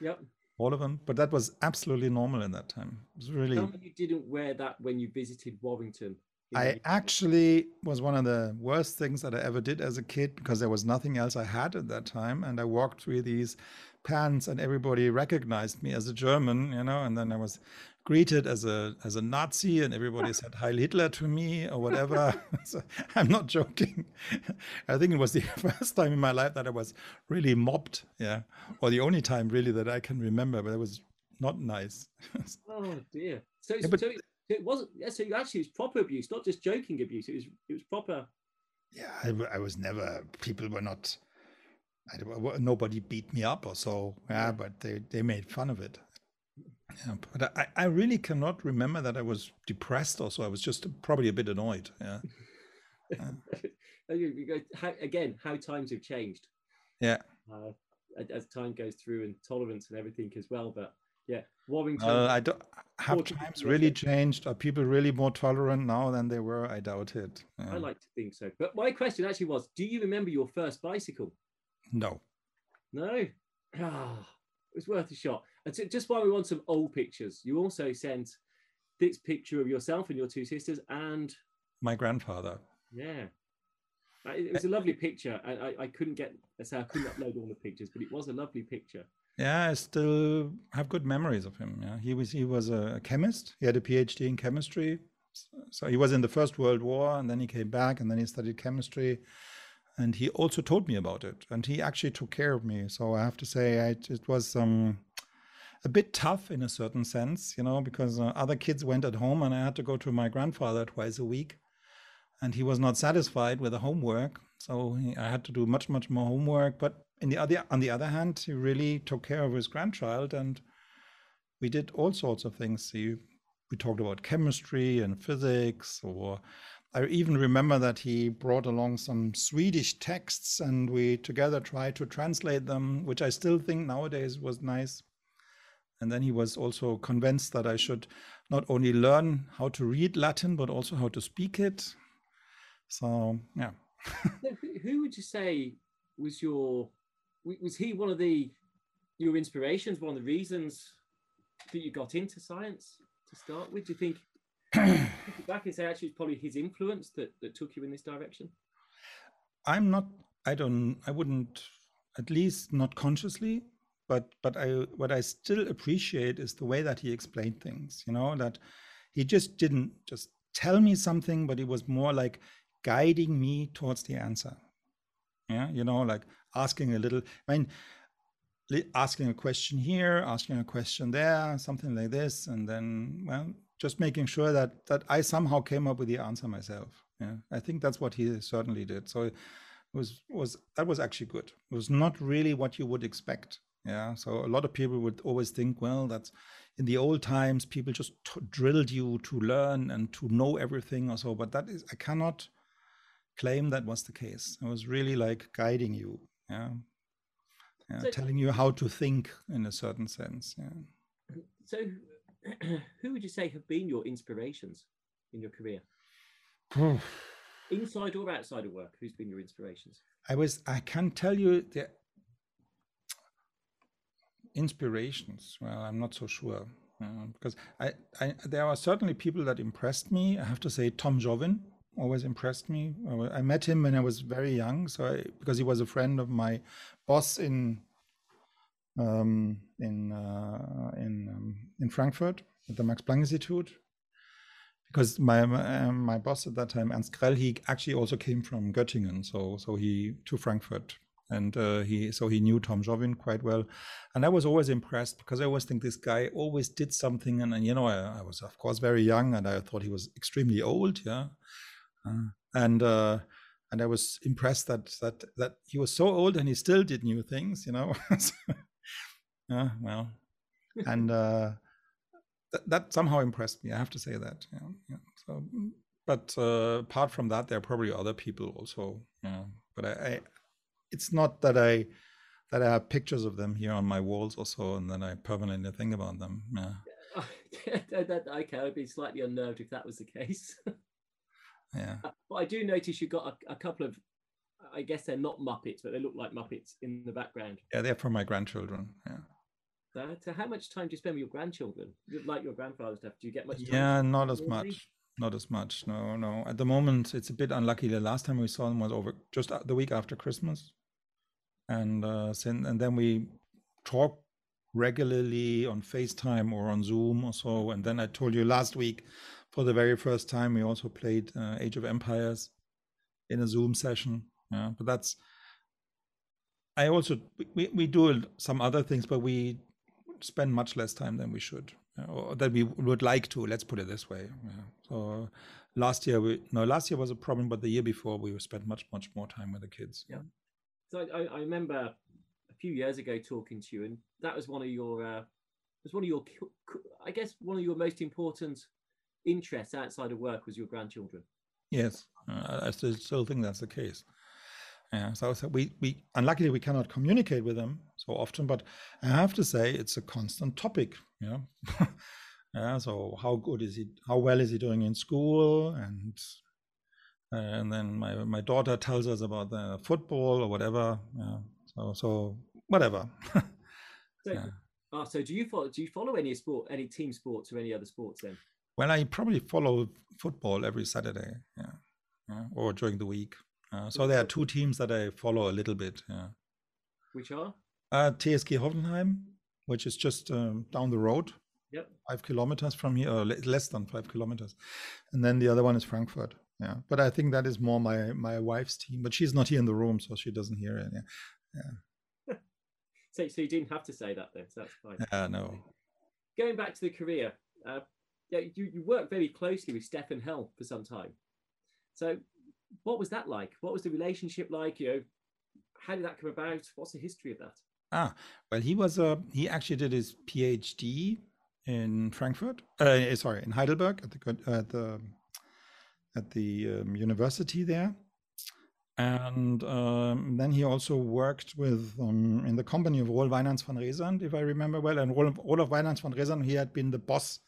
Yep. All of them. But that was absolutely normal in that time. It was really. Me you didn't wear that when you visited Warrington. I actually was one of the worst things that I ever did as a kid because there was nothing else I had at that time. And I walked with these pants and everybody recognized me as a German, you know, and then I was greeted as a as a Nazi and everybody said Heil Hitler to me or whatever. so, I'm not joking. I think it was the first time in my life that I was really mobbed. Yeah. Or the only time really that I can remember, but it was not nice. oh dear. So, yeah, but, so it wasn't yeah, so you actually it was proper abuse, not just joking abuse. It was it was proper Yeah, I, I was never people were not I, nobody beat me up or so. Yeah, but they, they made fun of it. Yeah, but I, I really cannot remember that I was depressed. Also, I was just probably a bit annoyed. Yeah. yeah. Again, how times have changed. Yeah. Uh, as time goes through and tolerance and everything as well. But yeah, Warrington. Uh, I don't have times really changed. Are people really more tolerant now than they were? I doubt it. Yeah. I like to think so. But my question actually was: Do you remember your first bicycle? No. No. Ah, it was worth a shot. And so just while we want some old pictures, you also sent this picture of yourself and your two sisters and my grandfather. Yeah. It was a lovely picture. I, I, I couldn't get, so I couldn't upload all the pictures, but it was a lovely picture. Yeah, I still have good memories of him. Yeah, he was he was a chemist. He had a PhD in chemistry. So he was in the First World War, and then he came back, and then he studied chemistry and he also told me about it and he actually took care of me so i have to say I, it was um, a bit tough in a certain sense you know because uh, other kids went at home and i had to go to my grandfather twice a week and he was not satisfied with the homework so he, i had to do much much more homework but in the other on the other hand he really took care of his grandchild and we did all sorts of things he, we talked about chemistry and physics or I even remember that he brought along some Swedish texts and we together tried to translate them, which I still think nowadays was nice. And then he was also convinced that I should not only learn how to read Latin, but also how to speak it. So, yeah. Who would you say was your, was he one of the, your inspirations, one of the reasons that you got into science to start with? Do you think back and say actually it's probably his influence that, that took you in this direction? I'm not I don't I wouldn't at least not consciously, but but I what I still appreciate is the way that he explained things, you know, that he just didn't just tell me something, but it was more like guiding me towards the answer. Yeah, you know, like asking a little I mean asking a question here, asking a question there, something like this, and then well, just making sure that that I somehow came up with the answer myself. Yeah, I think that's what he certainly did. So it was was that was actually good. It was not really what you would expect. Yeah, so a lot of people would always think, well, that's in the old times people just drilled you to learn and to know everything or so. But that is, I cannot claim that was the case. I was really like guiding you. Yeah, yeah so, telling you how to think in a certain sense. Yeah. So who would you say have been your inspirations in your career? inside or outside of work? Who's been your inspirations? I was. I can tell you the inspirations. Well, I'm not so sure uh, because I, I there are certainly people that impressed me. I have to say, Tom Jovin always impressed me. I met him when I was very young, so I, because he was a friend of my boss in um, in uh, in um, in Frankfurt at the Max Planck Institute. Because my my, my boss at that time, Ernst Grell, he actually also came from Göttingen, so so he to Frankfurt and uh, he so he knew Tom Jovin quite well, and I was always impressed because I always think this guy always did something, and, and you know I, I, was of course very young, and I thought he was extremely old, yeah, and uh, and I was impressed that that that he was so old and he still did new things, you know. yeah, well, and uh, th- that somehow impressed me. I have to say that. Yeah, yeah. So, but uh, apart from that, there are probably other people also. Yeah, but I, I it's not that I that I have pictures of them here on my walls or so, and then I permanently think about them. Yeah. that, okay, I'd be slightly unnerved if that was the case. yeah. Uh, but I do notice you've got a, a, couple of, I guess they're not Muppets, but they look like Muppets in the background. Yeah, they're for my grandchildren. Yeah. So, how much time do you spend with your grandchildren? Like your grandfather stuff, do you get much? yeah, not as much. Not as much. No, no. At the moment, it's a bit unlucky. The last time we saw them was over just the week after Christmas and uh, since, and then we talk regularly on FaceTime or on Zoom or so. And then I told you last week, for the very first time, we also played uh, Age of Empires in a Zoom session. Yeah, but that's. I also we we do some other things, but we spend much less time than we should, or that we would like to. Let's put it this way. Yeah. So last year we no last year was a problem, but the year before we spent much much more time with the kids. Yeah. So I, I remember a few years ago talking to you, and that was one of your uh, was one of your I guess one of your most important interests outside of work was your grandchildren. Yes, uh, I still, still think that's the case. Yeah, so, so we we unluckily we cannot communicate with them so often, but I have to say it's a constant topic. Yeah. yeah. So how good is he? How well is he doing in school? And and then my my daughter tells us about the football or whatever. Yeah. So so whatever. so, yeah. Oh, so do you follow do you follow any sport, any team sports or any other sports then? Well, I probably follow football every Saturday, yeah, yeah. or during the week. Uh, so there are two teams that I follow a little bit. Yeah. Which are? Uh, TSG Hoffenheim, which is just um, down the road. Yep. Five kilometers from here, or less than five kilometers, and then the other one is Frankfurt yeah but i think that is more my my wife's team but she's not here in the room so she doesn't hear it yeah yeah so, so you didn't have to say that then so that's fine yeah no going back to the career uh, yeah, you, you worked very closely with stefan hell for some time. So what was that like? What was the relationship like? You know how did that come about? What's the history of that? Ah well he was a uh, he actually did his phd in frankfurt uh, sorry in heidelberg at the at the at the um, university there. And um, then he also worked with um, in the company of Roel Wijnaendts van Resandt, if I remember well. And Roel, Roelof Wijnaendts van Resandt, he had been the boss,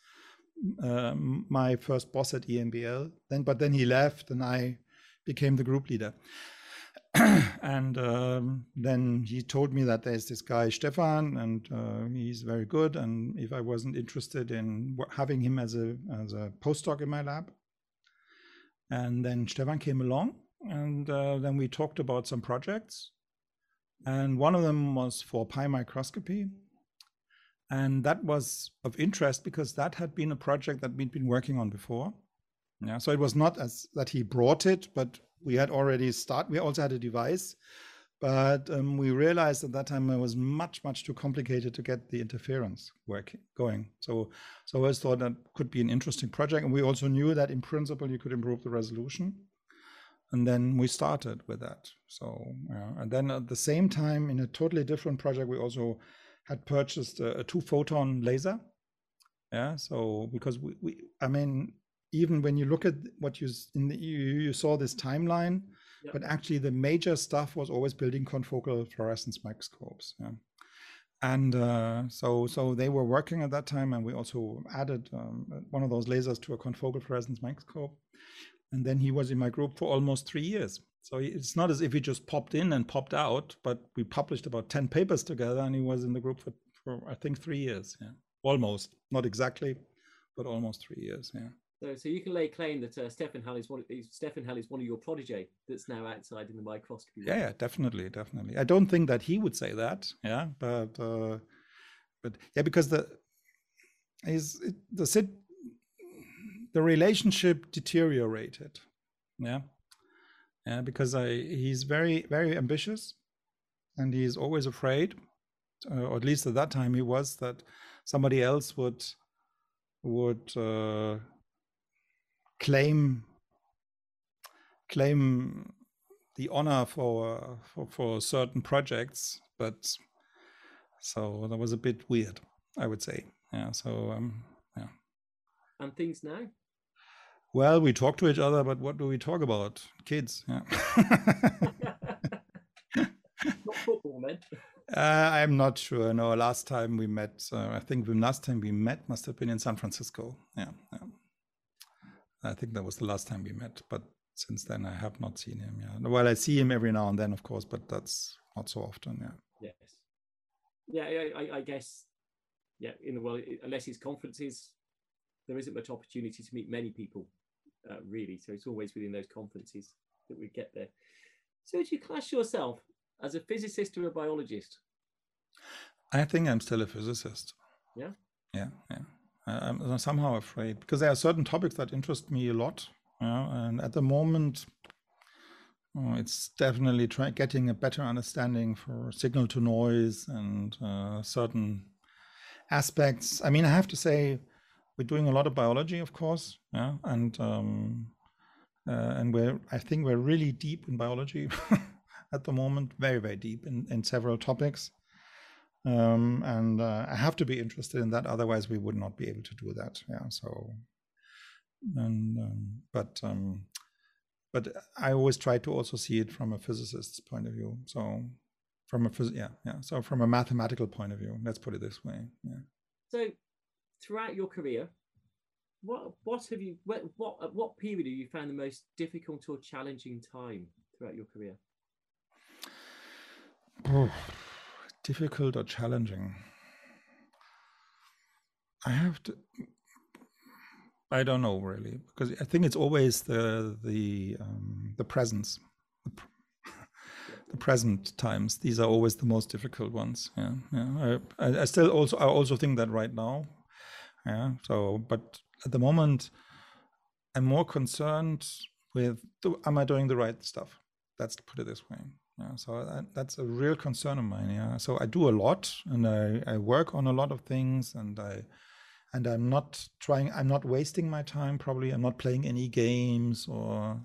um, my first boss at EMBL. Then, but then he left, and I became the group leader. and um, then he told me that there's this guy Stefan, and uh, he's very good. And if I wasn't interested in having him as a as a postdoc in my lab, and then Stefan came along, and uh, then we talked about some projects. And one of them was 4Pi microscopy. And that was of interest because that had been a project that we'd been working on before. Yeah, so it was not as that he brought it, but we had already started. We also had a device but um, we realized at that time it was much, much too complicated to get the interference work going. So, so I thought that could be an interesting project. And we also knew that in principle you could improve the resolution. And then we started with that. So, yeah. and then at the same time, in a totally different project, we also had purchased a, a two photon laser. Yeah. So, because we, we, I mean, even when you look at what you in the, you, you saw this timeline but actually, the major stuff was always building confocal fluorescence microscopes. Yeah. and uh, so so they were working at that time, and we also added um, one of those lasers to a confocal fluorescence microscope. And then he was in my group for almost three years. So it's not as if he just popped in and popped out, but we published about ten papers together, and he was in the group for, for I think three years. Yeah, almost, not exactly, but almost three years. Yeah. So, so you can lay claim that uh, Stefan Hell is one. Of, Stefan Hell is one of your protege that's now outside in the microscopy. Yeah, yeah, definitely, definitely. I don't think that he would say that. Yeah, but uh, but yeah, because the is the the relationship deteriorated. Yeah, yeah, because I he's very very ambitious, and he's always afraid, uh, or at least at that time he was that somebody else would would uh, claim claim the honor for, for for certain projects, but so that was a bit weird, I would say. Yeah. So um, yeah. And things now. Well, we talk to each other, but what do we talk about? Kids. Yeah. not football, man. Uh, I'm not sure. No, last time we met, uh, I think the last time we met must have been in San Francisco. Yeah, yeah. I think that was the last time we met, but since then I have not seen him. Yeah. Well, I see him every now and then, of course, but that's not so often. Yeah. Yes. Yeah, I, I guess. Yeah, in the world, unless it's conferences, there isn't much opportunity to meet many people, uh, really. So it's always within those conferences that we get there. So, would you class yourself as a physicist or a biologist? I think I'm still a physicist. Yeah. Yeah. Yeah. I'm somehow afraid because there are certain topics that interest me a lot. and at the moment, oh, it's definitely try, getting a better understanding for signal to noise and uh, certain aspects. I mean, I have to say, we're doing a lot of biology, of course, yeah, and um, uh, and we're I think we're really deep in biology at the moment, very very deep in in several topics. Um, and uh, I have to be interested in that, otherwise we would not be able to do that. Yeah. So, and um, but um, but I always try to also see it from a physicist's point of view. So, from a phys- yeah yeah. So from a mathematical point of view, let's put it this way. Yeah. So, throughout your career, what what have you what what at what period have you found the most difficult or challenging time throughout your career? difficult or challenging? I have to. I don't know really because I think it's always the the um, the presence, the, the, present times. These are always the most difficult ones. Yeah, yeah. I, I still also I also think that right now. Yeah. So, but at the moment, I'm more concerned with am I doing the right stuff? Let's put it this way. Yeah, so that, that's a real concern of mine. Yeah, so I do a lot, and I, I work on a lot of things, and I and I'm not trying. I'm not wasting my time. Probably, I'm not playing any games, or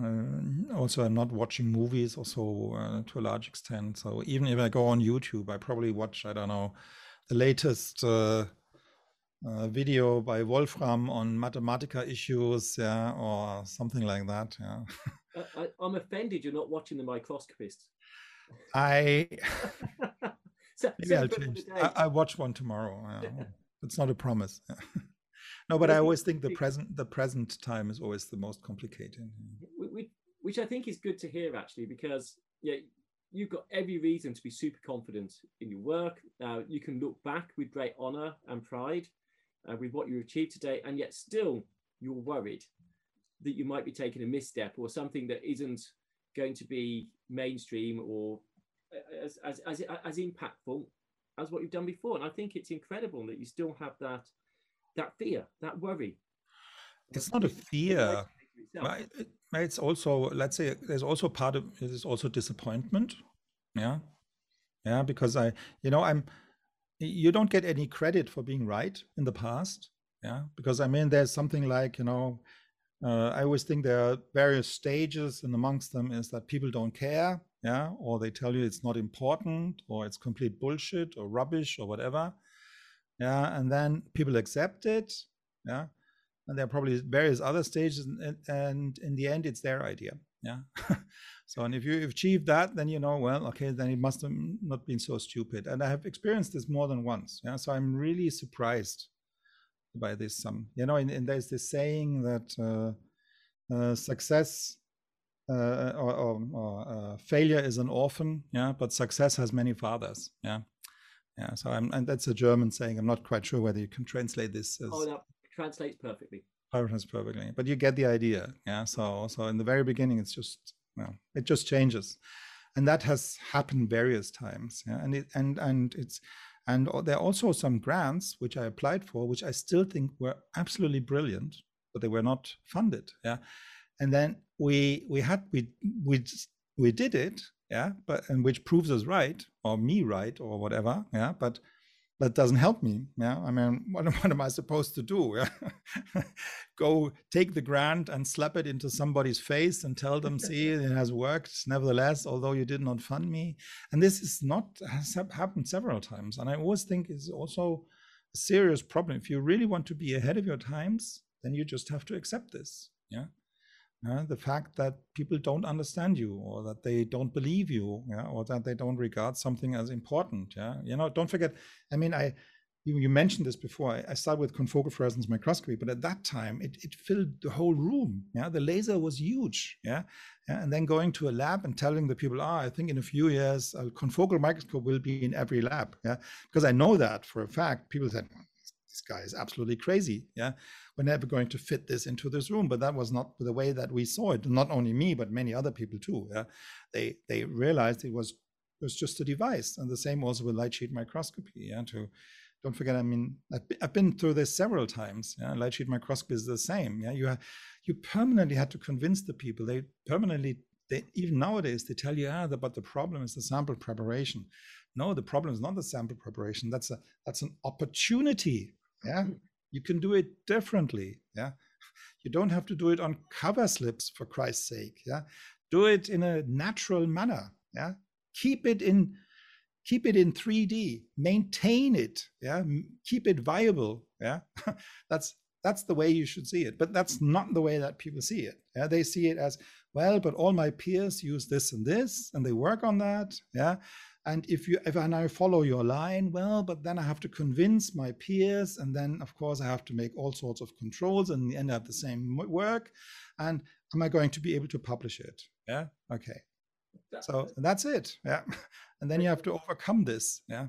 uh, also I'm not watching movies. Also, uh, to a large extent. So even if I go on YouTube, I probably watch. I don't know, the latest. Uh, uh, video by Wolfram on Mathematica issues, yeah, or something like that. Yeah. I, am offended you're not watching the microscopist. I so, maybe I'll change. I, I, watch one tomorrow. Yeah. it's not a promise. no, but I always think the present the present time is always the most complicated. Which I think is good to hear actually, because yeah, you've got every reason to be super confident in your work. Uh, you can look back with great honor and pride uh, with what you achieved today, and yet still you're worried that you might be taking a misstep or something that isn't going to be mainstream or as, as, as, as impactful as what you've done before. And I think it's incredible that you still have that that fear, that worry. It's not a fear. It's also, let's say, there's also part of it is also disappointment. Yeah. Yeah. Because I, you know, I'm, you don't get any credit for being right in the past. Yeah. Because I mean, there's something like, you know, uh, I always think there are various stages, and amongst them is that people don't care, yeah, or they tell you it's not important, or it's complete bullshit, or rubbish, or whatever, yeah, and then people accept it, yeah, and there are probably various other stages, and, and in the end, it's their idea. Yeah. so, and if you achieve that, then you know, well, okay, then it must have not been so stupid. And I have experienced this more than once. Yeah. So I'm really surprised by this. Some, you know, and, and there's this saying that uh, uh, success uh, or, or, or uh, failure is an orphan, yeah, but success has many fathers, yeah, yeah. So I'm, and that's a German saying. I'm not quite sure whether you can translate this. As, oh, that translates perfectly. Perfectly, but you get the idea, yeah. So, so in the very beginning, it's just, well, it just changes, and that has happened various times, yeah. And it, and and it's, and there are also some grants which I applied for, which I still think were absolutely brilliant, but they were not funded, yeah and then we we had we we we did it yeah but and which proves us right or me right or whatever yeah but that doesn't help me yeah? I mean what, what am i supposed to do go take the grant and slap it into somebody's face and tell them see it has worked nevertheless although you did not fund me. And this is not has happened several times. And i always think is also a serious problem. If you really want to be ahead of your times then you just have to accept this yeah the fact that people don't understand you or that they don't believe you yeah, or that they don't regard something as important yeah. You know don't forget i mean i you, you mentioned this before. I, I started with confocal fluorescence microscopy but at that time it, it filled the whole room yeah. The laser was huge yeah? yeah and then going to a lab and telling the people ah i think in a few years a confocal microscope will be in every lab yeah. Because i know that for a fact. People said this guy is absolutely crazy. Yeah, we're never going to fit this into this room. But that was not the way that we saw it. Not only me, but many other people too. Yeah, they they realized it was it was just a device, and the same also with light sheet microscopy. Yeah, to don't forget. I mean, I've been, through this several times. Yeah, light sheet microscopy is the same. Yeah, you have, you permanently had to convince the people. They permanently they, even nowadays they tell you ah but the problem is the sample preparation no the problem is not the sample preparation that's a that's an opportunity yeah. You can do it differently. Yeah. You don't have to do it on cover slips for Christ's sake. Yeah. Do it in a natural manner. Yeah. Keep it in keep it in 3D. Maintain it. Yeah. Keep it viable. Yeah. that's that's the way you should see it. But that's not the way that people see it. Yeah. They see it as, well, but all my peers use this and this and they work on that. Yeah. And if you if I now follow your line, well, but then I have to convince my peers, and then of course I have to make all sorts of controls, and end up the same work. And am I going to be able to publish it? Yeah. Okay. So that's it. Yeah. And then you have to overcome this. Yeah.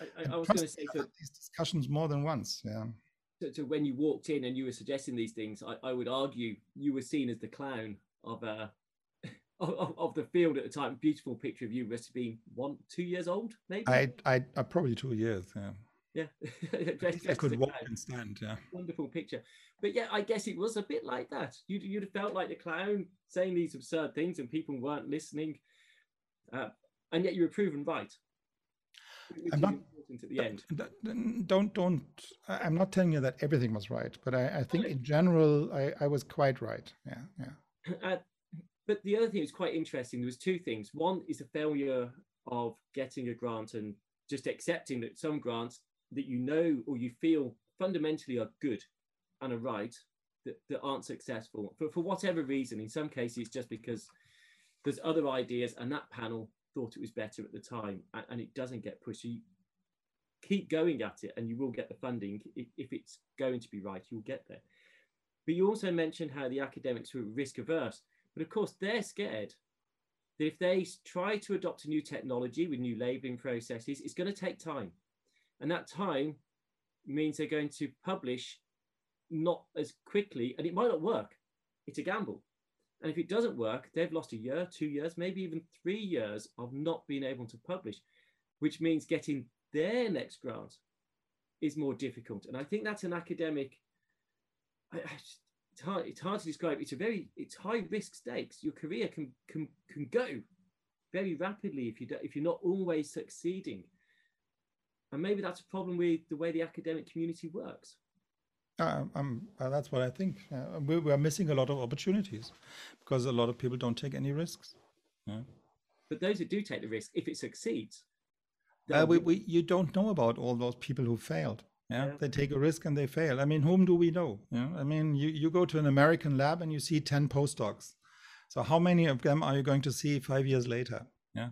I, I was going to say so, these discussions more than once. Yeah. So, so, when you walked in and you were suggesting these things, I, I would argue you were seen as the clown of uh, of, of, the field at the time. Beautiful picture of you. Must have been one, two years old, maybe. I, I, I probably two years. Yeah. Yeah. I could walk and stand. Yeah. Wonderful picture. But yeah, I guess it was a bit like that. You'd, you'd have felt like the clown saying these absurd things and people weren't listening. Uh, and yet you were proven right. I'm not at the end. Don't don't. I'm not telling you that everything was right, but I, I think in general I, I was quite right. Yeah, yeah. Uh, but the other thing was quite interesting. There was two things. One is the failure of getting a grant and just accepting that some grants that you know or you feel fundamentally are good and are right that, that aren't successful for, for whatever reason. In some cases, just because there's other ideas and that panel thought it was better at the time and, and it doesn't get pushed. So you keep going at it and you will get the funding. If it's going to be right, you'll get there. But you also mentioned how the academics were risk averse. But of course, they're scared that if they try to adopt a new technology with new labeling processes, it's going to take time. And that time means they're going to publish not as quickly, and it might not work. It's a gamble. And if it doesn't work, they've lost a year, two years, maybe even three years of not being able to publish, which means getting their next grant is more difficult. And I think that's an academic. I, it's hard it's hard to describe it's a very it's high risk stakes your career can can can go very rapidly if you do, if you're not always succeeding and maybe that's a problem with the way the academic community works uh, um, uh, that's what I think. Uh, we, we, are missing a lot of opportunities because a lot of people don't take any risks. Yeah. But those who do take the risk, if it succeeds, uh, we, we, you don't know about all those people who failed. Yeah? Yeah. they take a risk and they fail. I mean, whom do we know? Yeah, I mean, you you go to an American lab and you see ten postdocs. So how many of them are you going to see five years later? Yeah,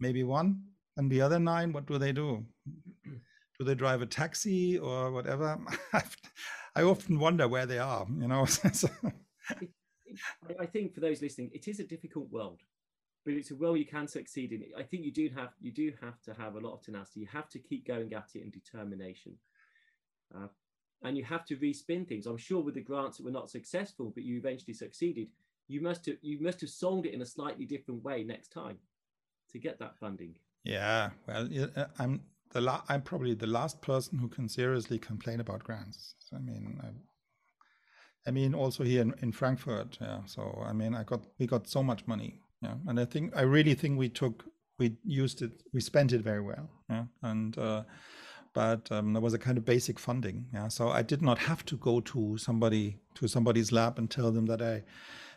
maybe one. And the other nine, what do they do? Do they drive a taxi or whatever? I often wonder where they are. You know. So- I- I think for those listening, it is a difficult world, but it's a world you can succeed in. I think you do have you do have to have a lot of tenacity. You have to keep going at it and determination, uh, and you have to respin things. I'm sure with the grants that were not successful, but you eventually succeeded. You must have you must have sold it in a slightly different way next time to get that funding. Yeah, well, uh, I'm the la- I'm probably the last person who can seriously complain about grants. I mean, I, I mean, also here in, in Frankfurt. Yeah. So I mean, I got we got so much money. Yeah, and I think I really think we took we used it we spent it very well. Yeah, and. Uh, but um, there was a kind of basic funding. Yeah, so I did not have to go to somebody to somebody's lab and tell them that I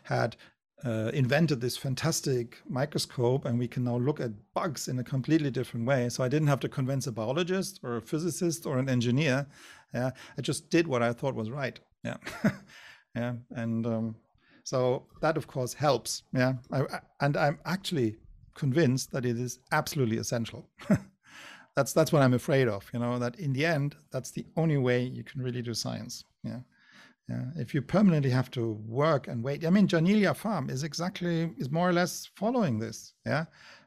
had uh, invented this fantastic microscope and we can now look at bugs in a completely different way. So I didn't have to convince a biologist or a physicist or an engineer. Yeah, I just did what I thought was right. Yeah, yeah, and um, so that of course helps. Yeah, I, and I'm actually convinced that it is absolutely essential. that's that's what I'm afraid of. You know that in the end, that's the only way you can really do science. Yeah. Yeah, if you permanently have to work and wait, I mean, Janelia Farm is exactly is more or less following this. Yeah,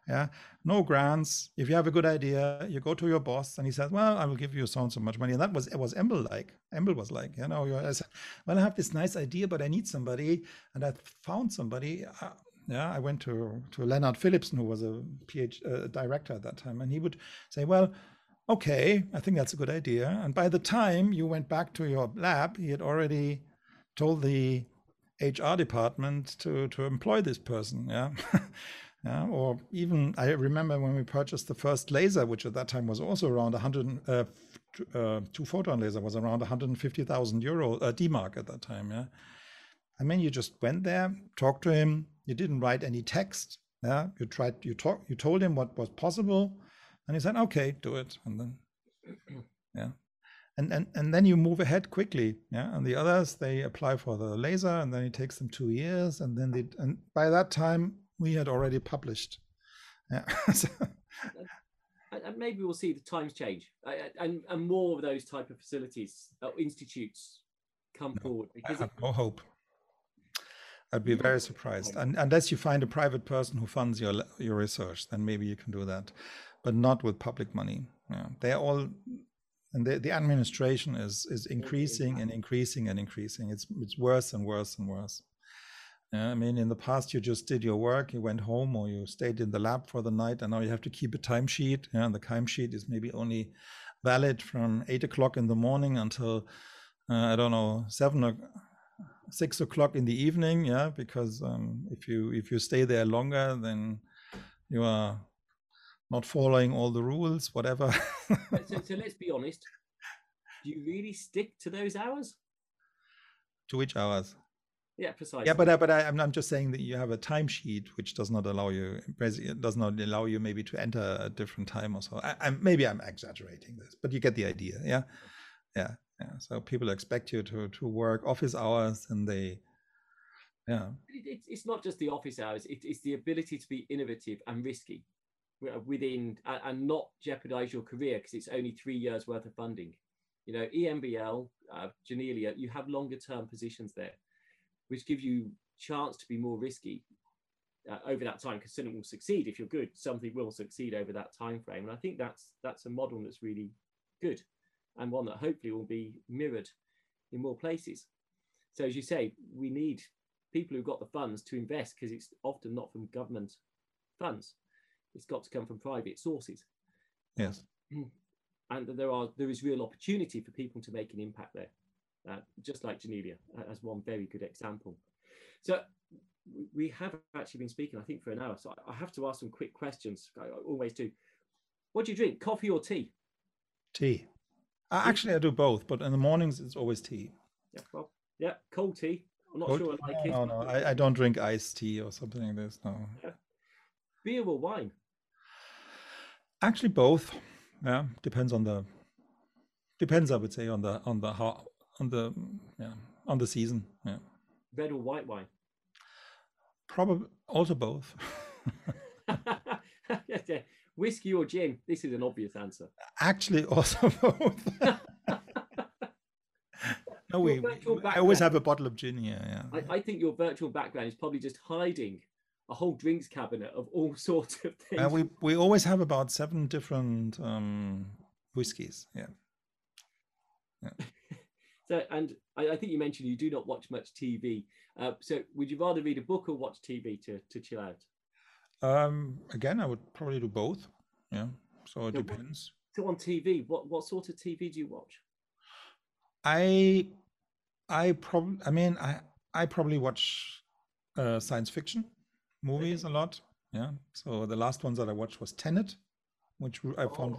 yeah, no grants. If you have a good idea, you go to your boss and he says, "Well, I will give you so and so much money." And that was it was EMBL like. EMBL was like, you know, I said, "Well, I have this nice idea, but I need somebody," and I found somebody. Uh, yeah, I went to to Lennart Philipson, who was a PhD uh, director at that time, and he would say, "Well." okay, I think that's a good idea. And by the time you went back to your lab, he had already told the HR department to to employ this person. Yeah. Or even I remember when we purchased the first laser, which at that time was also around 100, uh, uh, two photon laser was around 150,000 euro uh, D mark at that time. Yeah, I mean, you just went there, talked to him. You didn't write any text. Yeah, you tried, you talk, you told him what was possible, and he said, "Okay, do it." And then, yeah, and and and then you move ahead quickly. Yeah, and the others they apply for the laser, and then it takes them two years, and then they and by that time we had already published. Yeah, And, maybe we'll see the times change, and and more of those type of facilities, uh, institutes, come forward I have no hope. I'd be very surprised, and unless you find a private person who funds your your research, then maybe you can do that, but not with public money. Yeah, they're all, and the, the administration is is increasing and increasing and increasing. It's it's worse and worse and worse. Yeah, I mean, in the past, you just did your work, you went home, or you stayed in the lab for the night, and now you have to keep a timesheet. Yeah, and the timesheet is maybe only valid from eight o'clock in the morning until uh, I don't know seven or six o'clock in the evening. Yeah, because um, if you if you stay there longer, then you are not following all the rules, whatever. so, so let's be honest. Do you really stick to those hours? to which hours? Yeah, precisely. Yeah, but I, but I, I'm I'm just saying that you have a timesheet which does not allow you does not allow you maybe to enter a different time or so. I, I'm maybe I'm exaggerating this, but you get the idea. Yeah, yeah, yeah. So people expect you to to work office hours, and they, yeah, it, it's it's not just the office hours. It, it's the ability to be innovative and risky within and, and not jeopardize your career because it's only three years worth of funding. You know, EMBL, uh, Janelia, you have longer term positions there, which gives you chance to be more risky uh, over that time because something will succeed if you're good. Something will succeed over that time frame, and I think that's that's a model that's really good and one that hopefully will be mirrored in more places. So as you say, we need people who've got the funds to invest because it's often not from government funds. It's got to come from private sources. yes, And there are there is real opportunity for people to make an impact there, uh, just like Janelia uh, as one very good example. So we have actually been speaking, I think, for an hour. So I have to ask some quick questions. I always do. What do you drink, coffee or tea? tea. Uh, actually, I do both, but in the mornings it's always tea. Yeah, well, yeah, cold tea. I'm not Cold- sure I like no, it. no, no, I, I don't drink iced tea or something like this. No, Beer or wine? actually both. Yeah, depends on the Depends, I would say, on the on the how on the yeah on the season. Yeah. Red or white wine? Probably also both. Whiskey or gin? This is an obvious answer. Actually, also both. no, we, I always have a bottle of gin here. Yeah. I, I, think your virtual background is probably just hiding a whole drinks cabinet of all sorts of things. Uh, we we always have about seven different um, whiskies. Yeah. Yeah. So, and I, I, think you mentioned you do not watch much TV. Uh, so, would you rather read a book or watch TV to to chill out? Um, again, I would probably do both. Yeah. So it so depends. What, so on TV, what what sort of TV do you watch? I I probably I mean I I probably watch uh, science fiction movies a lot. Yeah. So the last ones that I watched was Tenet, which I oh, found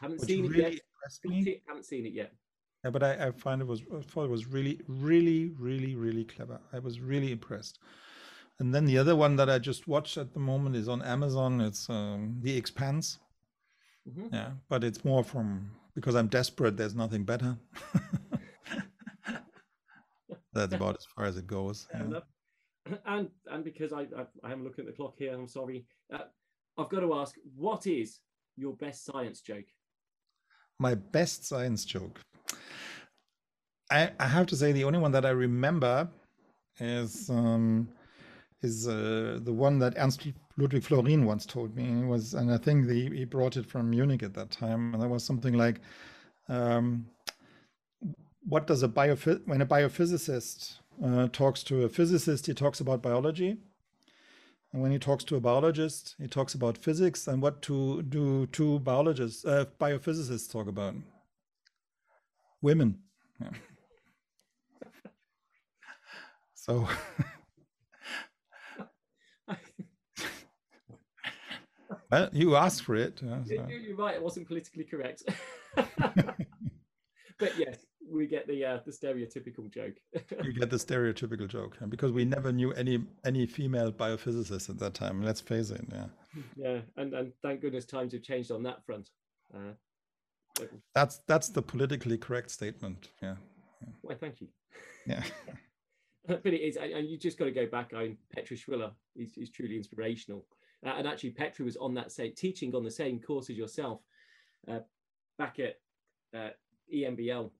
haven't seen really it yet. Haven't seen it yet. Yeah, but I, I find it was I thought it was really, really, really, really clever. I was really impressed. And then the other one that I just watched at the moment is on Amazon. It's um, The Expanse. Mm-hmm. Yeah, but it's more from because I'm desperate. There's nothing better. That's about as far as it goes. Yeah. And and because I, I, I am looking at the clock here, I'm sorry. Uh, I've got to ask, what is your best science joke? My best science joke. I, I have to say the only one that I remember is um, is uh, the one that Ernst Ludwig Florin once told me. It was, and I think the, he brought it from Munich at that time, and that was something like, um, "What does a biophy- when a biophysicist uh, talks to a physicist, he talks about biology, and when he talks to a biologist, he talks about physics. And what to do two biologists, uh, biophysicists talk about? Women." Yeah. So. Well, you asked for it. so. You're right. It wasn't politically correct. but yes, we get the uh, the stereotypical joke. you get the stereotypical joke, because we never knew any any female biophysicists at that time. Let's face it. Yeah. Yeah, and and thank goodness times have changed on that front. Uh, that's that's the politically correct statement. Yeah. yeah. Why? Thank you. Yeah. But it is, and you just got to go back. I mean, Petra Schwille is, is truly inspirational. Uh, and actually, Petra was on that same teaching on the same course as yourself uh, back at uh, EMBL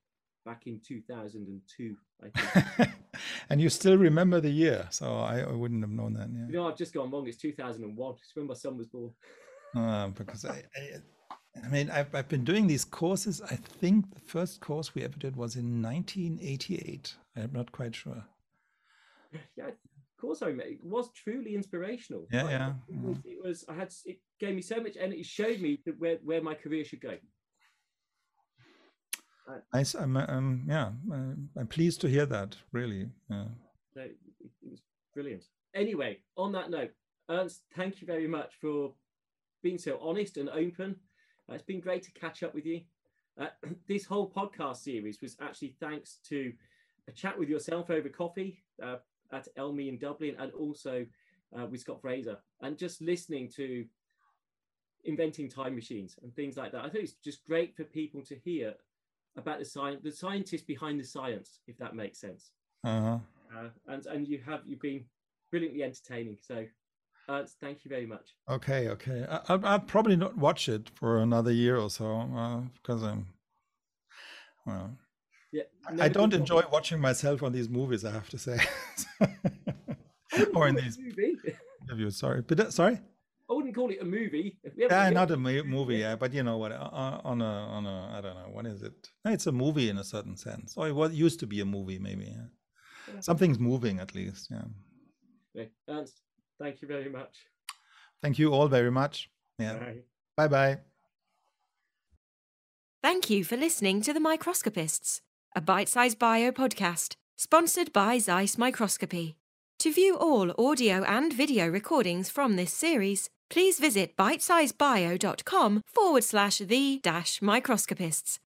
back in 2002. and you still remember the year, so I, I, wouldn't have known that. Yeah. You know, I've just gone wrong. It's 2001. It's when my son was born. Uh, because I, I, I mean, I've, I've been doing these courses. I think the first course we ever did was in 1988. I'm not quite sure. Yeah, of course I made It was truly inspirational. Yeah, like, yeah. It was, it was, I had it gave me so much and it showed me where where my career should go. Nice. I'm, um, yeah, I'm pleased to hear that. Really. Yeah. So it was brilliant. Anyway, on that note, Ernst, thank you very much for being so honest and open. Uh, it's been great to catch up with you. Uh, this whole podcast series was actually thanks to a chat with yourself over coffee. Uh, at ELMI in Dublin and also uh, with Scott Fraser and just listening to inventing time machines and things like that. I think it's just great for people to hear about the science, the scientists behind the science, if that makes sense. Uh-huh. Uh, and and you have you've been brilliantly entertaining. So, uh, thank you very much. Okay, okay. I, will I'll probably not watch it for another year or so because uh, I'm well yeah, I don't enjoy watching myself on these movies. I have to say, or in these interviews. Sorry, but uh, sorry. I wouldn't call it a movie. Yeah, not a movie. Yeah, but you know what? Uh, on a on a I don't know what is it? It's a movie in a certain sense, or what used to be a movie, maybe. Yeah. yeah. Something's moving at least. Yeah. Okay. Ernst, thank you very much. Thank you all very much. Yeah. Bye bye. Thank you for listening to the Microscopists a bite sized bio podcast sponsored by Zeiss Microscopy. To view all audio and video recordings from this series, please visit bitesizebio.com forward slash the dash microscopists.